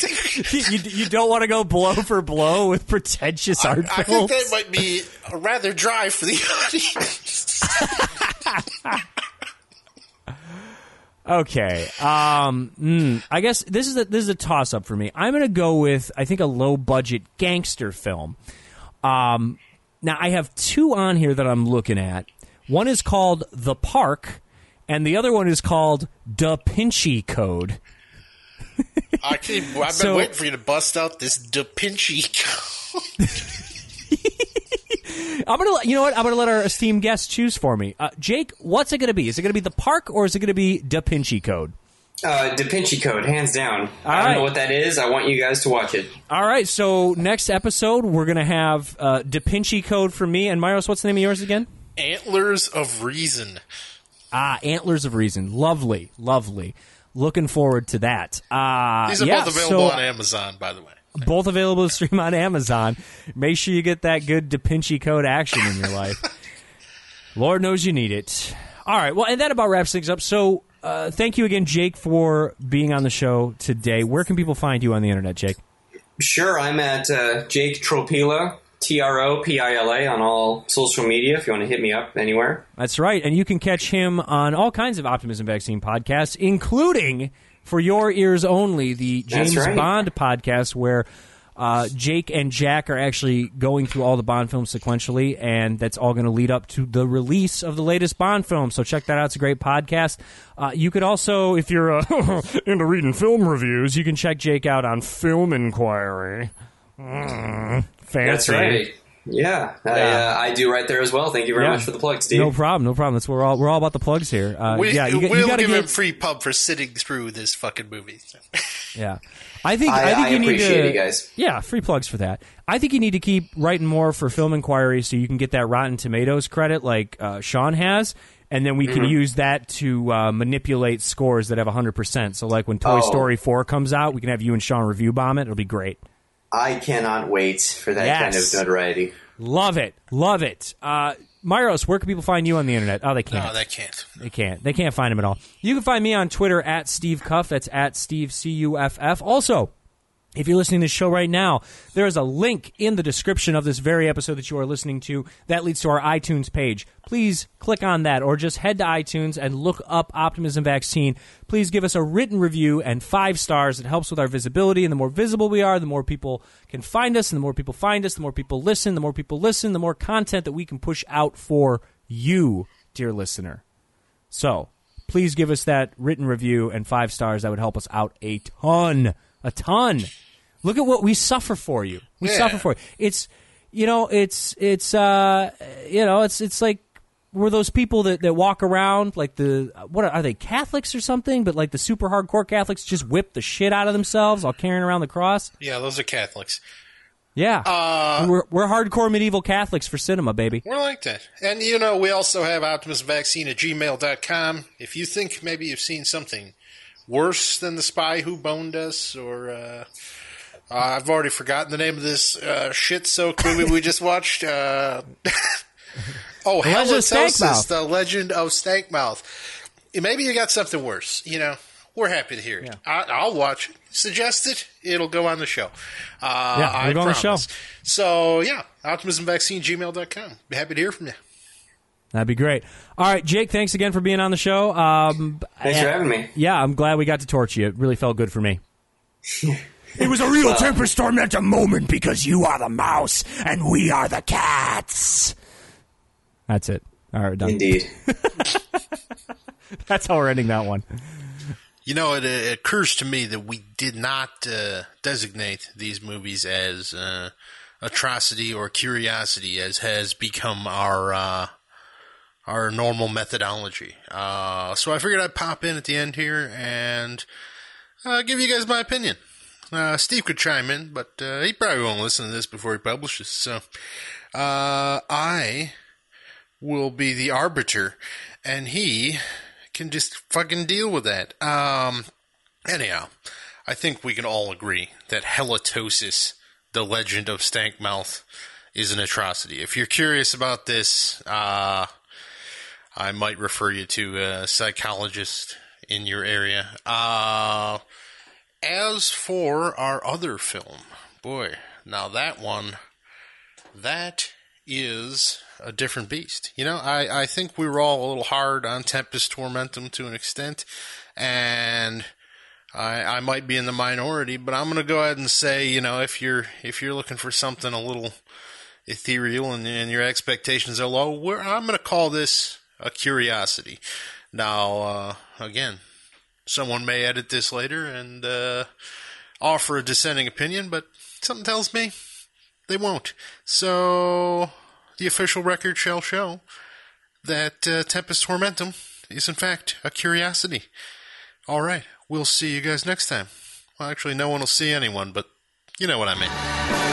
B: You, you don't want to go blow for blow with pretentious
D: I,
B: art
D: I think that might be rather dry for the audience.
B: Okay. Um, mm, I guess this is a, this is a toss up for me. I'm going to go with I think a low budget gangster film. Um, now I have two on here that I'm looking at. One is called The Park, and the other one is called Da Vinci Code.
D: I keep, I've been
B: So-
D: waiting for you to bust out this Da Vinci.
B: I'm gonna let you know what I'm gonna let our esteemed guest choose for me. Uh, Jake, what's it gonna be? Is it gonna be The Park or is it gonna be Da Vinci Code?
C: Uh, Da Vinci Code, hands down. I don't
B: right.
C: know what that is. I want you guys to watch it.
B: All right. So next episode we're gonna have uh, Da Vinci Code for me and Myros. What's the name of yours again?
D: Antlers of Reason.
B: Ah, Antlers of Reason. Lovely, lovely. Looking forward to that. Uh,
D: These are
B: yeah,
D: both available
B: so-
D: on Amazon, by the way.
B: both available to stream on Amazon. Make sure you get that good Da Vinci Code action in your life. Lord knows you need it. All right. Well, and that about wraps things up. So, uh, thank you again, Jake, for being on the show today. Where can people find you on the internet, Jake?
C: Sure, I'm at uh, Jake Tropila, T R O P I L A, on all social media if you want to hit me up anywhere.
B: That's right. And you can catch him on all kinds of Optimism Vaccine podcasts, including for your ears only, the James
C: right.
B: Bond podcast, where uh, Jake and Jack are actually going through all the Bond films sequentially, and that's all going to lead up to the release of the latest Bond film. So check that out. It's a great podcast. Uh, you could also, if you're uh, into reading film reviews, you can check Jake out on Film Inquiry. Mm, fancy.
C: That's right. Yeah, I, uh, I do right there as well. Thank you very
B: Yeah.
C: much for the plug, Steve.
B: No problem, no problem. That's we're all we're all about the plugs here. Uh,
D: We,
B: yeah, you, got-
D: we'll
B: you got to
D: give
B: get
D: him free pub for sitting through this fucking movie.
B: Yeah, I think I,
C: I-
B: think
C: I
B: you need
C: appreciate
B: to.
C: it, guys.
B: Yeah, free plugs for that. I think you need to keep writing more for Film Inquiry so you can get that Rotten Tomatoes credit like uh, Sean has, and then we can
C: Mm-hmm.
B: use that to uh, manipulate scores that have hundred percent. So like when Toy
C: Oh.
B: Story Four comes out, we can have you and Sean review bomb it. It'll be great.
C: I cannot wait for that
B: Yes.
C: kind of notoriety.
B: Love it, love it. Uh, Myros, where can people find you on the internet? Oh, they can't.
D: No, they can't.
B: They can't. They can't find him at all. You can find me on Twitter at Steve Cuff. That's at Steve C U F F. Also, if you're listening to this show right now, there is a link in the description of this very episode that you are listening to that leads to our iTunes page. Please click on that or just head to iTunes and look up Optimism Vaccine. Please give us a written review and five stars. It helps with our visibility, and the more visible we are, the more people can find us, and the more people find us, the more people listen, the more people listen, the more content that we can push out for you, dear listener. So please give us that written review and five stars. That would help us out a ton. A ton. Look at what we suffer for you. We
D: Yeah.
B: suffer for you. It's you know, it's it's uh you know, it's it's like we're those people that, that walk around like the what are, are they Catholics or something? But like the super hardcore Catholics just whip the shit out of themselves while carrying around the cross.
D: Yeah, those are Catholics.
B: Yeah,
D: Uh,
B: we're we're hardcore medieval Catholics for cinema, baby.
D: We're like that. And, you know, we also have optimismvaccine at gmail.com. If you think maybe you've seen something worse than The Spy Who Boned Us, or uh, uh, I've already forgotten the name of this uh, shit soaked movie we just watched. Uh, oh,
B: Legend of
D: Halitosis,
B: Stankmouth.
D: The Legend of Stankmouth. Maybe you got something worse. You know, we're happy to hear it. I, I'll watch it. Suggest it. It'll go on the show. Uh,
B: Yeah,
D: I
B: it'll go on the show.
D: So, yeah, optimismvaccine gmail.com. Be happy to hear from you.
B: That'd be great. All right, Jake, thanks again for being on the show. Um,
C: Thanks for having me.
B: Yeah, I'm glad we got to torch you. It really felt good for me.
F: It was a real temper storm at Tormentor moment because you are the mouse and we are the cats.
B: That's it. All right, done.
C: Indeed.
B: That's how we're ending that one.
D: You know, it, it occurs to me that we did not uh, designate these movies as uh, atrocity or curiosity, as has become our uh, our normal methodology. Uh, so I figured I'd pop in at the end here and uh, give you guys my opinion. Uh, Steve could chime in, but uh, he probably won't listen to this before he publishes. So uh, I will be the arbiter, and he can just fucking deal with that. Um, anyhow, I think we can all agree that halitosis, the legend of Stankmouth, is an atrocity. If you're curious about this, uh, I might refer you to a psychologist in your area. Uh, as for our other film, boy, now that one, that is a different beast. You know, I, I think we were all a little hard on Tempest Tormentum to an extent, and I, I might be in the minority, but I'm going to go ahead and say, you know, if you're if you're looking for something a little ethereal and, and your expectations are low, I'm going to call this a curiosity. Now, uh, again, someone may edit this later and uh, offer a dissenting opinion, but something tells me they won't. So the official record shall show that uh, Tempest Tormentum is in fact a curiosity. All right, we'll see you guys next time. Well, actually, no one will see anyone, but you know what I mean.